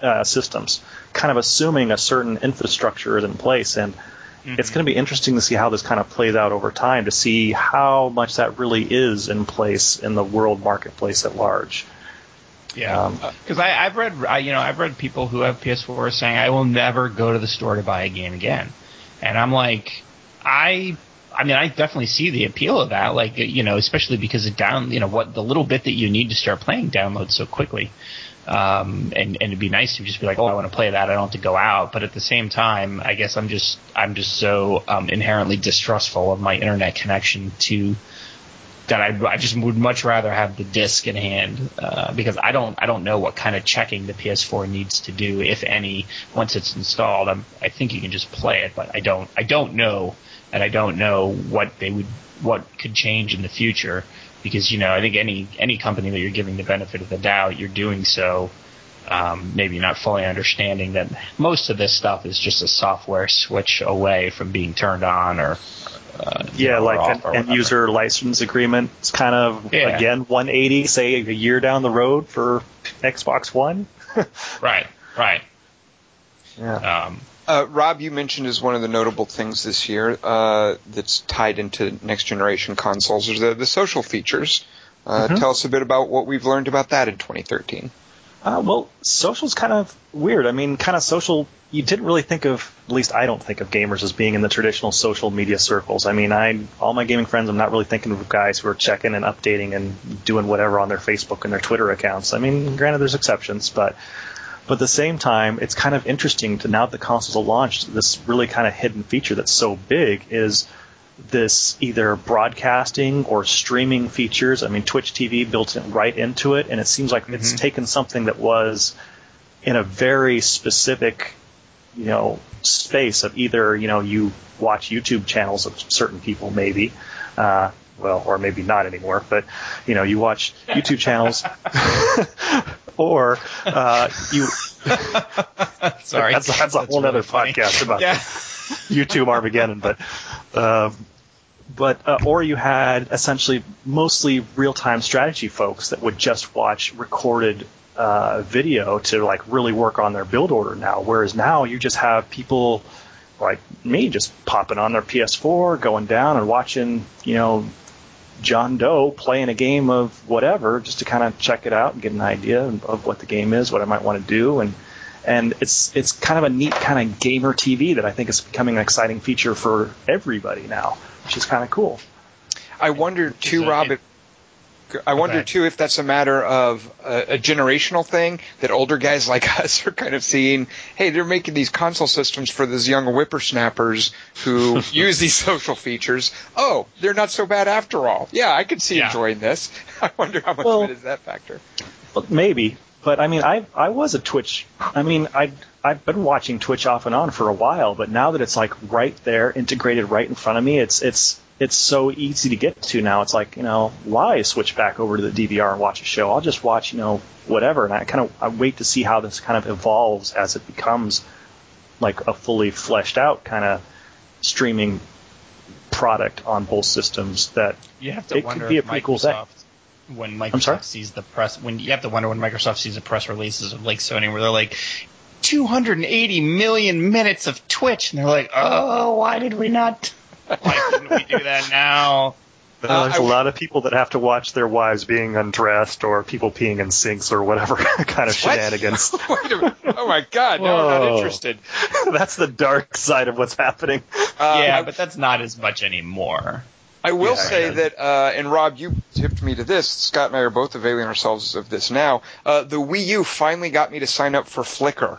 uh, systems, kind of assuming a certain infrastructure is in place, and mm-hmm. it's going to be interesting to see how this kind of plays out over time to see how much that really is in place in the world marketplace at large. Yeah, because um, I've read, I, you know, I've read people who have PS4 saying I will never go to the store to buy a game again, and I'm like, I, I mean, I definitely see the appeal of that, like you know, especially because it down, you know, what the little bit that you need to start playing downloads so quickly. Um, and, and it'd be nice to just be like, oh, I want to play that. I don't have to go out. But at the same time, I guess I'm just, I'm just so, um, inherently distrustful of my internet connection to, that I, I just would much rather have the disc in hand uh, because I don't I don't know what kind of checking the PS4 needs to do if any once it's installed. I'm, I think you can just play it, but I don't I don't know and I don't know what they would what could change in the future because you know I think any any company that you're giving the benefit of the doubt, you're doing so um, maybe not fully understanding that most of this stuff is just a software switch away from being turned on or uh, yeah, know, like an end user license agreement. It's kind of yeah. again 180, say a year down the road for Xbox One. right, right. Yeah. Um, uh, Rob, you mentioned as one of the notable things this year uh, that's tied into next generation consoles is the, the social features. Uh, mm-hmm. Tell us a bit about what we've learned about that in 2013. Uh, well, social's kind of weird. I mean, kind of social. You didn't really think of, at least I don't think of gamers as being in the traditional social media circles. I mean, I all my gaming friends, I'm not really thinking of guys who are checking and updating and doing whatever on their Facebook and their Twitter accounts. I mean, granted, there's exceptions, but but at the same time, it's kind of interesting to now that the consoles are launched, this really kind of hidden feature that's so big is this either broadcasting or streaming features. I mean, Twitch TV built it right into it, and it seems like mm-hmm. it's taken something that was in a very specific, you know, space of either you know you watch YouTube channels of certain people maybe. Uh, well, or maybe not anymore, but you know, you watch YouTube channels or uh, you. Sorry, that's, that's a that's whole really other funny. podcast about yeah. YouTube Armageddon, but. Um, but uh, or you had essentially mostly real-time strategy folks that would just watch recorded uh, video to like really work on their build order now. Whereas now you just have people like me just popping on their PS4, going down and watching, you know, John Doe playing a game of whatever just to kind of check it out and get an idea of what the game is, what I might want to do, and and it's it's kind of a neat kind of gamer TV that I think is becoming an exciting feature for everybody now, which is kind of cool. I wonder too, Rob, I wonder okay. too if that's a matter of a, a, generational thing that older guys like us are kind of seeing. Hey, they're making these console systems for these young whippersnappers who use these social features. Oh, they're not so bad after all. Yeah, I could see yeah. enjoying this. I wonder how much well, of it is that factor. Well, maybe, but I mean, I I was a Twitch. I mean, I I've been watching Twitch off and on for a while, but now that it's like right there, integrated right in front of me, it's it's it's so easy to get to now. It's like, you know, why switch back over to the DVR and watch a show? I'll just watch, you know, whatever. And I kind of I wait to see how this kind of evolves as it becomes like a fully fleshed out kind of streaming product on both systems that you have to it wonder could be a pretty Microsoft, cool thing. When Microsoft sees the press, when you have to wonder when Microsoft sees the press releases of like Sony, where they're like, 280 million minutes of Twitch, and they're like, oh, why did we not why couldn't we do that now? Uh, there's a lot of people that have to watch their wives being undressed or people peeing in sinks or whatever kind of shenanigans. Wait a minute. Oh my god, no, I'm not interested. that's the dark side of what's happening. Uh, yeah, but that's not as much anymore. I will yeah, say that, uh, and Rob, you tipped me to this. Scott and I are both availing ourselves of this now. Uh, the Wii U finally got me to sign up for Flickr.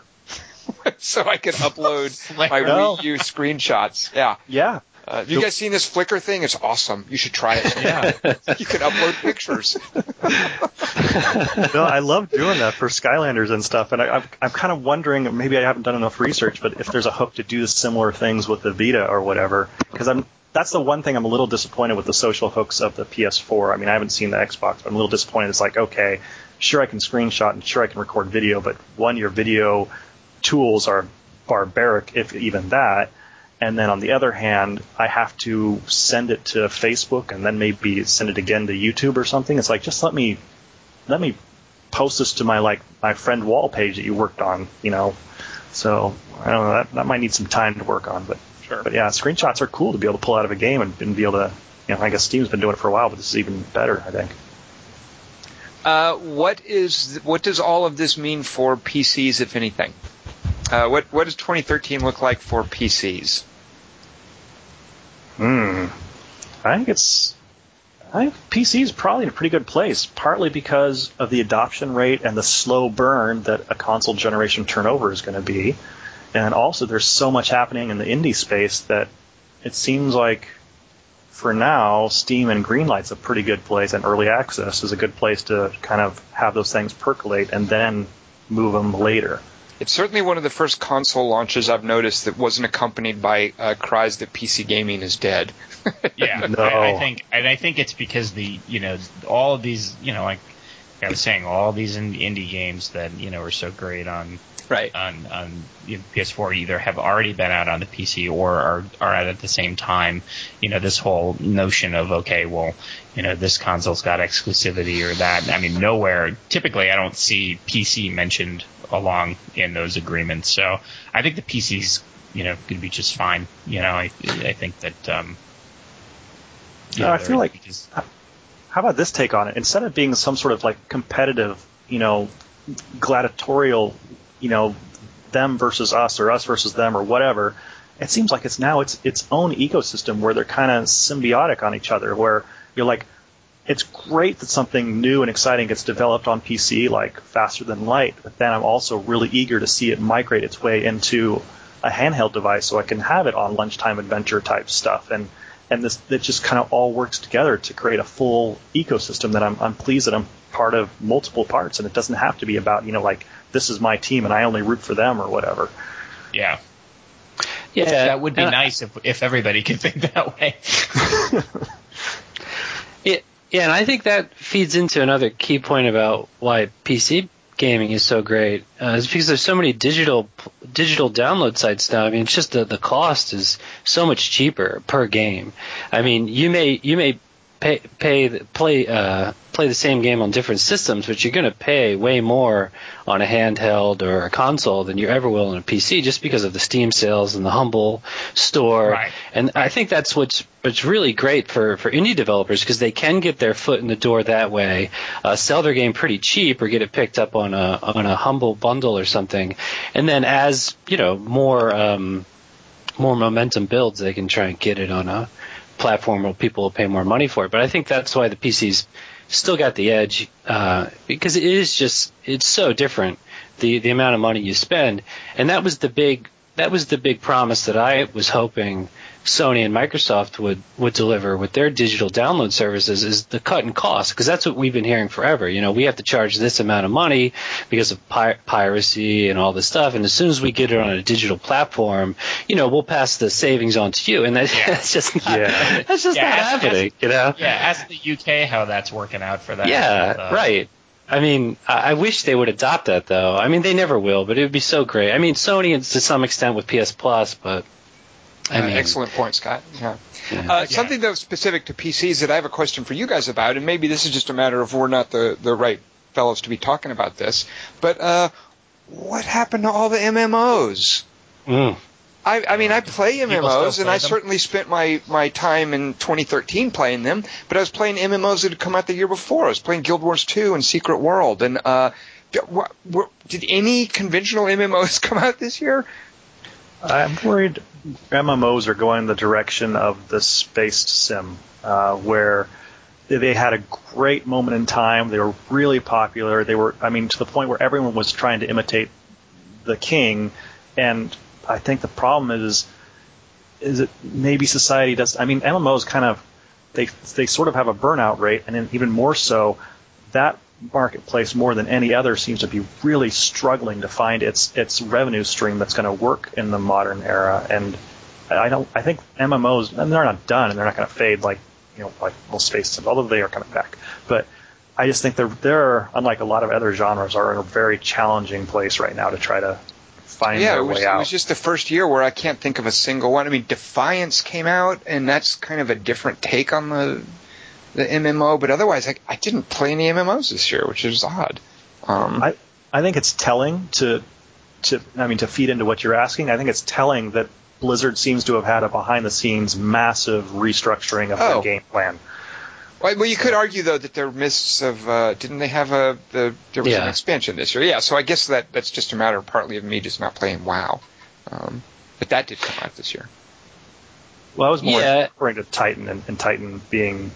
so I can upload my Wii U screenshots. Yeah. Yeah. Uh, have you guys seen this Flickr thing? It's awesome. You should try it. Yeah. you can upload pictures. no, I love doing that for Skylanders and stuff. And I, am I'm kind of wondering, maybe I haven't done enough research, but if there's a hook to do similar things with the Vita or whatever, because I'm that's the one thing I'm a little disappointed with the social hooks of the PS4. I mean, I haven't seen the Xbox, but I'm a little disappointed. It's like, okay, sure I can screenshot and sure I can record video, but one, your video tools are barbaric, if even that and then on the other hand, I have to send it to Facebook and then maybe send it again to YouTube or something. It's like just let me let me post this to my like my friend wall page that you worked on, you know. So I don't know that that might need some time to work on, but sure. But yeah, screenshots are cool to be able to pull out of a game and, and be able to, you know, I guess Steam's been doing it for a while, but this is even better, I think. Uh, what is what does all of this mean for PCs, if anything? Uh, what what does 2013 look like for PCs? Hmm. I think it's. I think PC is probably in a pretty good place, partly because of the adoption rate and the slow burn that a console generation turnover is going to be, and also there's so much happening in the indie space that it seems like for now, Steam and Greenlight's a pretty good place, and early access is a good place to kind of have those things percolate and then move them later. It's certainly one of the first console launches I've noticed that wasn't accompanied by uh, cries that PC gaming is dead. yeah, No. I, I think, and I think it's because the you know all of these you know like I was saying all these indie games that you know are so great on Right. on on you know, PS4 either have already been out on the PC or are are out at the same time. You know this whole notion of okay, well, you know this console's got exclusivity or that. I mean, nowhere. Typically, I don't see PC mentioned along in those agreements. So I think the PC's you know going to be just fine. You know, I I think that. um you Uh, know, I feel they're- like- just- How about this take on it? Instead of being some sort of like competitive, you know, gladiatorial, you know, them versus us or us versus them or whatever, it seems like it's now its its own ecosystem where they're kind of symbiotic on each other. Where you're like, it's great that something new and exciting gets developed on PC like faster than light, but then I'm also really eager to see it migrate its way into a handheld device so I can have it on lunchtime adventure type stuff and and this it just kind of all works together to create a full ecosystem that I'm I'm pleased that I'm part of multiple parts and it doesn't have to be about you know like this is my team and I only root for them or whatever. yeah. Yeah, that would be and I- nice if if everybody could think that way. Yeah, yeah, and I think that feeds into another key point about why PC gaming is so great. Uh, is because there's so many digital digital download sites now. I mean, it's just the the cost is so much cheaper per game. I mean, you may you may pay pay the- play uh, play the same game on different systems, but you're going to pay way more on a handheld or a console than you ever will on a PC, just because of the Steam sales and the Humble store. Right. And I think that's what's what's really great for, for indie developers because they can get their foot in the door that way, uh, sell their game pretty cheap or get it picked up on a on a humble bundle or something, and then as you know more um, more momentum builds, they can try and get it on a platform where people will pay more money for it. But I think that's why the PC's still got the edge uh, because it is just it's so different the the amount of money you spend, and that was the big that was the big promise that I was hoping Sony and Microsoft would would deliver with their digital download services is the cut in cost because that's what we've been hearing forever. You know, we have to charge this amount of money because of pi- piracy and all this stuff, and as soon as we get it on a digital platform, you know, we'll pass the savings on to you, and that, that's just not Yeah. that's just Yeah, not ask- happening. you know. yeah, ask the UK how that's working out for them. Yeah, Uh, right. I mean, I I wish they would adopt that though. I mean, they never will, but it would be so great. I mean, Sony is to some extent with PS Plus, but I Uh, excellent point, Scott. Yeah. Yeah. Uh, Something that was specific to PCs that I have a question for you guys about, and maybe this is just a matter of we're not the, the right fellows to be talking about this, but uh, what happened to all the MMOs? Mm. I, I mean, I play MMOs, still and I them? certainly spent my, my time in 2013 playing them. But I was playing MMOs that had come out the year before. I was playing Guild Wars 2 and Secret World. And uh, what, what, did any conventional MMOs come out this year? I'm worried MMOs are going the direction of the spaced sim, uh, where they- had a great moment in time. They were really popular. They were, I mean, to the point where everyone was trying to imitate the king. And I think the problem is, is it maybe society does. I mean, MMOs kind of they they sort of have a burnout rate, and then even more so, that marketplace more than any other seems to be really struggling to find its its revenue stream that's going to work in the modern era. And I don't. I think MMOs, and they're not done, and they're not going to fade like you know like most space sims, although they are coming back. But I just think they're they're unlike a lot of other genres are in a very challenging place right now to try to find yeah, their was, way it was just the first year where I can't think of a single one. I mean, Defiance came out, and that's kind of a different take on the the MMO. But otherwise, I, I didn't play any MMOs this year, which is odd. Um, I, I think it's telling to to I mean to feed into what you're asking. I think it's telling that Blizzard seems to have had a behind the scenes massive restructuring of Oh. their game plan. Well, well, you could argue though that there are mists of uh, didn't they have a the there was an expansion this year? Yeah, so I guess that that's just a matter partly of me just not playing WoW, um, but that did come out this year. Well, I was more Yeah. referring to Titan and, and Titan being,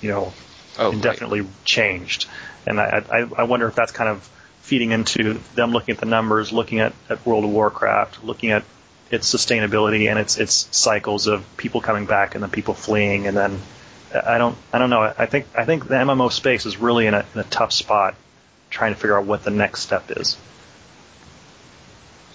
you know, Oh, right. indefinitely changed, and I, I I wonder if that's kind of feeding into them looking at the numbers, looking at, at World of Warcraft, looking at its sustainability and its its cycles of people coming back and then people fleeing, and then I don't I don't know. I think I think the MMO space is really in a, in a tough spot, trying to figure out what the next step is.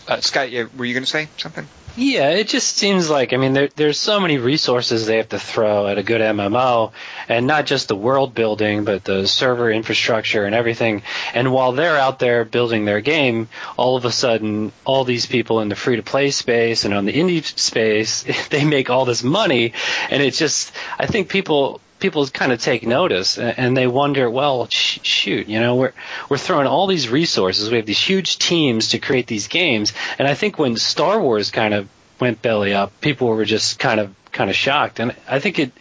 Uh, Scott, were you going to say something? Yeah, it just seems like I mean there, there's so many resources they have to throw at a good MMO, and not just the world building, but the server infrastructure and everything. And while they're out there building their game, all of a sudden, all these people in the free to play space and on the indie space, they make all this money, and it just I think people people kind of take notice and they wonder, well, sh- shoot, you know, we're we're throwing all these resources. We have these huge teams to create these games, and I think when Star Wars kind of went belly up, people were just kind of kind of shocked, and I think it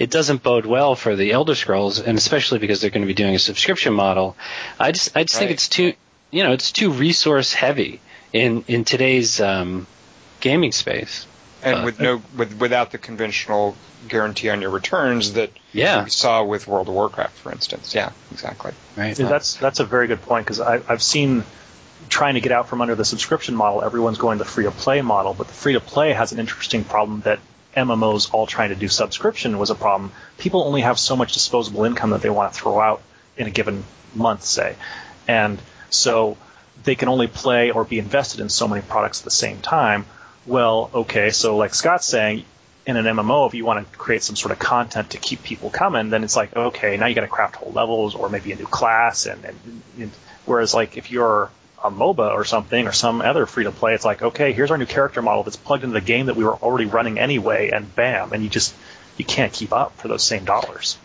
it doesn't bode well for the Elder Scrolls, and especially because they're going to be doing a subscription model. I just I just think it's too you know it's too resource heavy in in today's um, gaming space. And Uh, with no with without the conventional guarantee on your returns that Yeah, we saw with World of Warcraft, for instance. Yeah, exactly. right. Yeah, that's that's a very good point because I've seen trying to get out from under the subscription model, everyone's going the free to play model, but the free to play has an interesting problem that MMOs all trying to do subscription was a problem. People only have so much disposable income that they want to throw out in a given month, say, and so they can only play or be invested in so many products at the same time. Well, okay, so like Scott's saying, in an MMO, if you want to create some sort of content to keep people coming, then it's like, okay, now you got to craft whole levels or maybe a new class. And, and, and whereas like if you're a MOBA or something or some other free to play, it's like, okay, here's our new character model that's plugged into the game that we were already running anyway, and bam, and you just you can't keep up for those same dollars.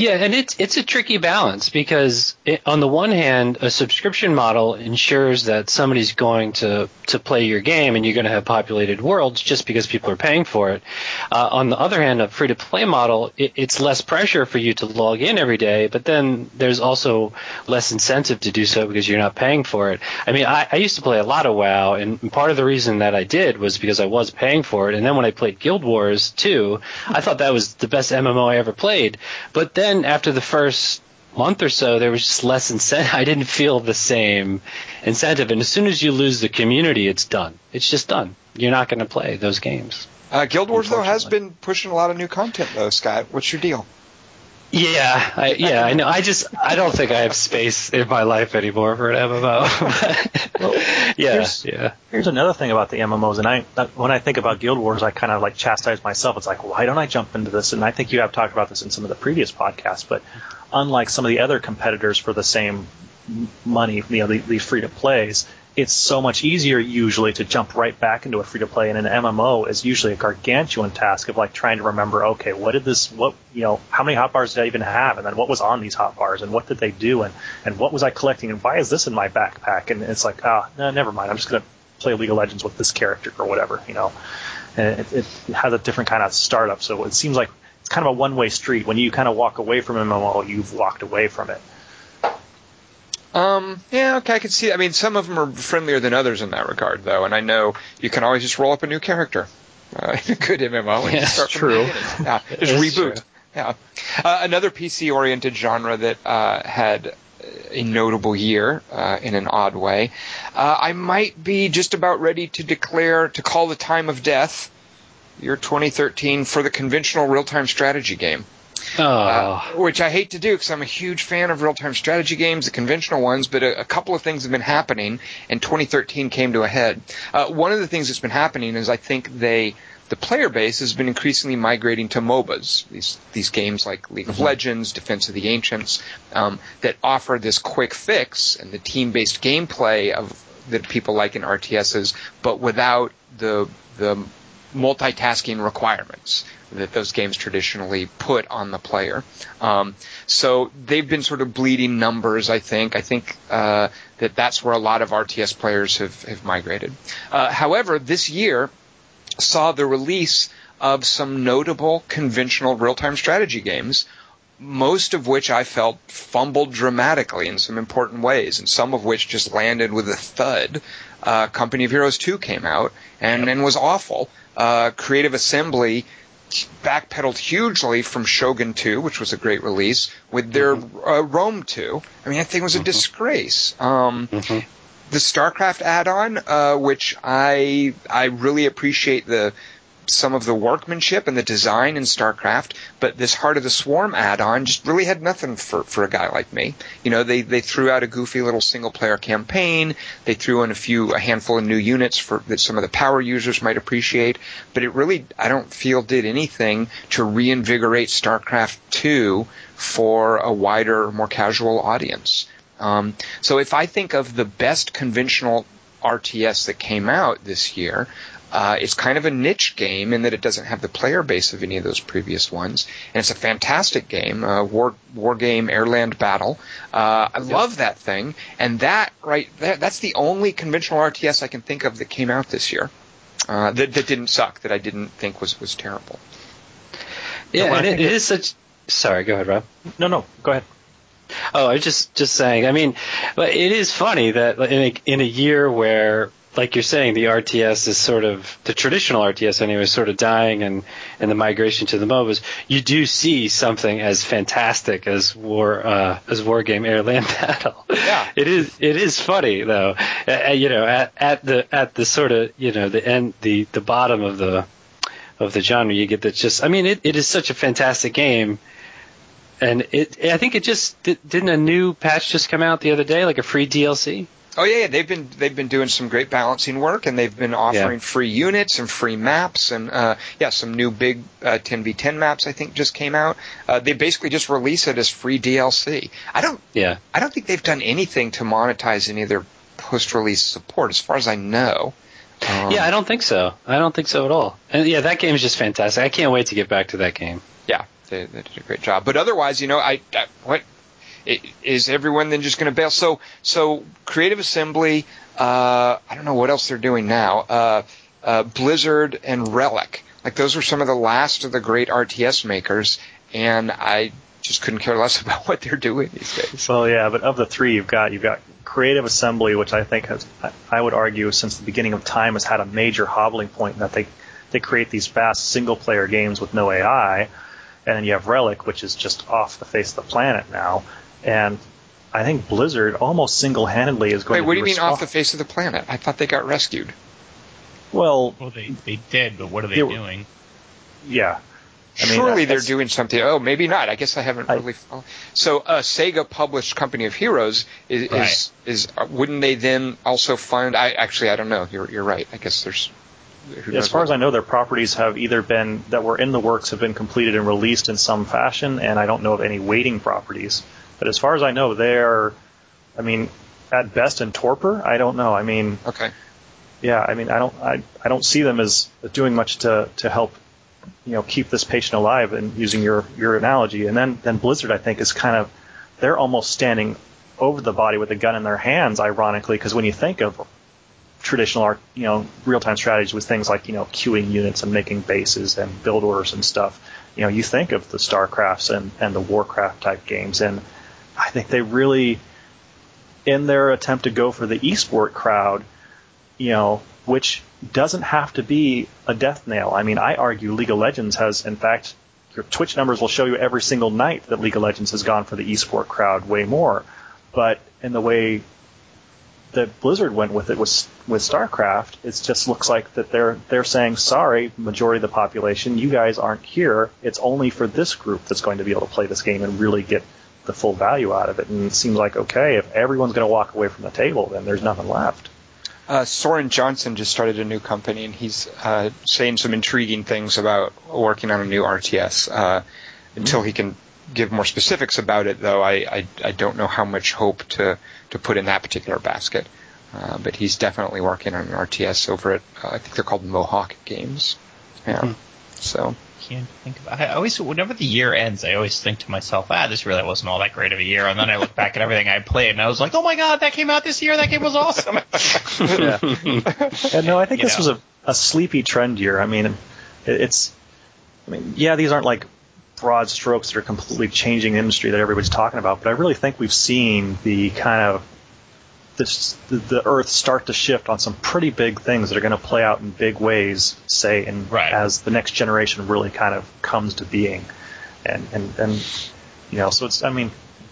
Yeah, and it's it's a tricky balance because it, on the one hand, a subscription model ensures that somebody's going to to play your game and you're going to have populated worlds just because people are paying for it. Uh, on the other hand, a free to play model, it, it's less pressure for you to log in every day, but then there's also less incentive to do so because you're not paying for it. I mean, I, I used to play a lot of WoW, and part of the reason that I did was because I was paying for it. And then when I played Guild Wars 2, I thought that was the best MMO I ever played. But then after the first month or so, there was just less incentive. I didn't feel the same incentive. And as soon as you lose the community, it's done. It's just done. You're not going to play those games. Uh, Guild Wars though has been pushing a lot of new content though. Scott, what's your deal? Yeah, I, yeah, I know. I just I don't think I have space in my life anymore for an MMO. Well, yeah, here's- yeah. Here's another thing about the MMOs, and I when I think about Guild Wars, I kind of like chastise myself. It's like, why don't I jump into this? And I think you have talked about this in some of the previous podcasts, but unlike some of the other competitors for the same money, you know, the- free to plays, it's so much easier usually to jump right back into a free to play. And an MMO is usually a gargantuan task of like trying to remember, okay, what did this, what you know, how many hotbars did I even have, and then what was on these hotbars, and what did they do, and and what was I collecting, and why is this in my backpack? And it's like, ah, no, never mind. I'm just gonna play League of Legends with this character or whatever, you know. And it, it has a different kind of startup, so it seems like it's kind of a one-way street. When you kind of walk away from MMO, you've walked away from it. Um, yeah, okay, I can see. I mean, some of them are friendlier than others in that regard, though, and I know you can always just roll up a new character uh, in a good MMO and Yeah, start from true. the beginning. Yeah, just reboot. true. Yeah, uh, another PC-oriented genre that uh, had a notable year uh, in an odd way. Uh, I might be just about ready to declare to call the time of death, year 2013, for the conventional real-time strategy game. Oh, Uh, which I hate to do because I'm a huge fan of real-time strategy games, the conventional ones. But a, a couple of things have been happening, and 2013 came to a head. Uh, one of the things that's been happening is I think they, the player base has been increasingly migrating to MOBAs. These these games like League of Legends, Defense of the Ancients, um, that offer this quick fix and the team-based gameplay of that people like in RTSs, but without the the multitasking requirements that those games traditionally put on the player. Um, so they've been sort of bleeding numbers, I think. I think uh, that that's where a lot of RTS players have, have migrated. Uh, however, this year saw the release of some notable conventional real-time strategy games most of which I felt fumbled dramatically in some important ways, and some of which just landed with a thud. Uh, Company of Heroes 2 came out and, and was awful. Uh, Creative Assembly backpedaled hugely from Shogun 2, which was a great release, with their uh, Rome 2. I mean, that thing was a disgrace. Um, The StarCraft add-on, uh, which I I really appreciate the some of the workmanship and the design in StarCraft, but this Heart of the Swarm add-on just really had nothing for, for a guy like me. You know, they, they threw out a goofy little single player campaign, they threw in a few, a handful of new units for that some of the power users might appreciate, but it really, I don't feel did anything to reinvigorate StarCraft 2 for a wider, more casual audience. Um, so if I think of the best conventional RTS that came out this year, uh, it's kind of a niche game in that it doesn't have the player base of any of those previous ones, and it's a fantastic game, uh, war war game, airland battle. Uh, I love that thing, and that right, that, that's the only conventional RTS I can think of that came out this year uh, that that didn't suck, that I didn't think was was terrible. Yeah, No, and it, it is such. Sorry, go ahead, Rob. No, no, go ahead. Oh, I was just just saying. I mean, but it is funny that in a, in a year where, like you're saying, the RTS is sort of the traditional RTS anyway, is sort of dying, and and the migration to the MOBAs, you do see something as fantastic as war uh, as war game air land battle. Yeah. it is it is funny though. Uh, uh, you know, at at the at the sort of you know the end the the bottom of the of the genre, you get that just. I mean, it, it is such a fantastic game and it I think it just didn't a new patch just come out the other day, like a free DLC. Oh yeah, yeah, they've been they've been doing some great balancing work, and they've been offering Yeah. free units and free maps, and uh, yeah, some new big uh, 10v10 maps I think just came out. Uh, they basically just release it as free DLC. I don't Yeah, I don't think they've done anything to monetize any of their post-release support, as far as I know. Um, yeah, I don't think so. I don't think so at all. And yeah, that game is just fantastic. I can't wait to get back to that game. yeah, they, they did a great job. But otherwise, you know, I, I what is everyone then just going to bail? So so Creative Assembly, uh, I don't know what else they're doing now. Uh, uh, Blizzard and Relic, like those were some of the last of the great RTS makers, and I just couldn't care less about what they're doing these days. Well, yeah, but of the three you've got, you've got Creative Assembly, which I think has, I- would argue, since the beginning of time, has had a major hobbling point in that they they create these fast single player games with no AI, and then you have Relic, which is just off the face of the planet now, and I think Blizzard almost single handedly is going Wait, to what do you mean off the face of the planet? I thought they got rescued. Well, Well, they they did, but what are they They were- doing? yeah. I mean, Surely they're doing something. Oh, maybe not. I guess I haven't I- really. followed. So, uh, Sega published Company of Heroes is is, Right. is uh, wouldn't they then also fund? I actually I don't know. You're you're right. I guess there's. As far as I know, their properties have either been that were in the works have been completed and released in some fashion, and I don't know of any waiting properties. But as far as I know, they're, I mean, at best in torpor. I don't know. I mean, Okay. yeah, I mean, I don't, I, I don't see them as doing much to to help, you know, keep this patient alive. And using your your analogy, and then then Blizzard, I think, is kind of, they're almost standing over the body with a gun in their hands, ironically, because when you think of traditional you know, real-time strategies with things like, you know, queuing units and making bases and build orders and stuff. You know, you think of the StarCrafts and, and the Warcraft type games, and I think they really, in their attempt to go for the esport crowd, you know, which doesn't have to be a death nail. I mean, I argue League of Legends has, in fact, your Twitch numbers will show you every single night that League of Legends has gone for the esport crowd way more. But in the way that Blizzard went with it with with StarCraft, it just looks like that they're they're saying, sorry, majority of the population, you guys aren't here. It's only for this group that's going to be able to play this game and really get the full value out of it. And it seems like okay, if everyone's going to walk away from the table, then there's nothing left. Uh, Soren Johnson just started a new company, and he's uh, saying some intriguing things about working on a new RTS. Uh, until he can give more specifics about it, though, I, I, I don't know how much hope to, to put in that particular basket. Uh, but he's definitely working on an RTS over at, uh, I think they're called Mohawk Games. Yeah. So, Can't think about. I always, whenever the year ends, I always think to myself, ah, this really wasn't all that great of a year. And then I look back at everything I played, and I was like, oh my god, that came out this year. That game was awesome. Yeah. and no, I think You this know. was a, a sleepy trend year. I mean, it, it's, I mean, yeah, these aren't like broad strokes that are completely changing the industry that everybody's talking about, but I really think we've seen the kind of this, the, the Earth start to shift on some pretty big things that are going to play out in big ways, say, and Right. as the next generation really kind of comes to being, and and and you know, so it's I mean,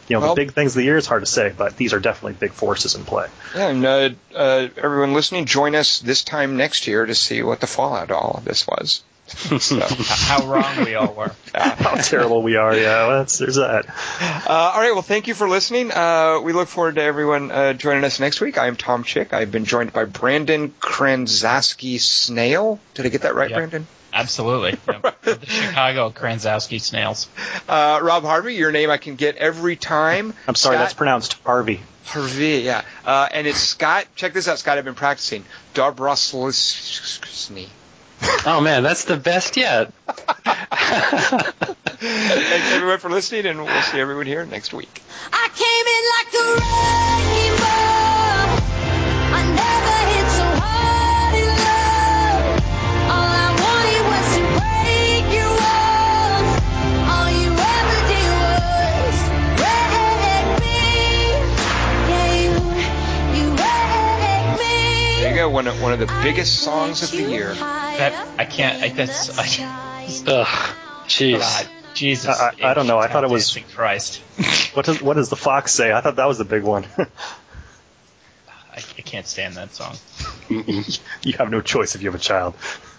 you know, Well- the big things of the year is hard to say, but these are definitely big forces in play. Yeah, and uh, uh, everyone listening, join us this time next year to see what the fallout of all of this was. So, How wrong we all were. How terrible we are, yeah. That's, there's that. uh, all right, well, thank you for listening. Uh, we look forward to everyone uh, joining us next week. I am Tom Chick. I've been joined by Brandon Kranzowski Snail. Did I get that right, Yep. Brandon? Absolutely. Yep. the Chicago Kranzowski snails. Uh, Rob Harvey, your name I can get every time. I'm sorry, Scott that's pronounced Harvey. Harvey, yeah. Uh, and it's Scott. Check this out, Scott. I've been practicing. Dobroslisny. Oh man, that's the best yet. Thanks everyone for listening, and we'll see everyone here next week. Me. There you go. One of, one of the biggest songs of the year. That I can't. I, that's. I, Ugh, jeez. God, Jesus. I- I- I don't know. I thought it was- Christ. What does what does the fox say? I thought that was the big one. I, I can't stand that song. you have no choice if you have a child.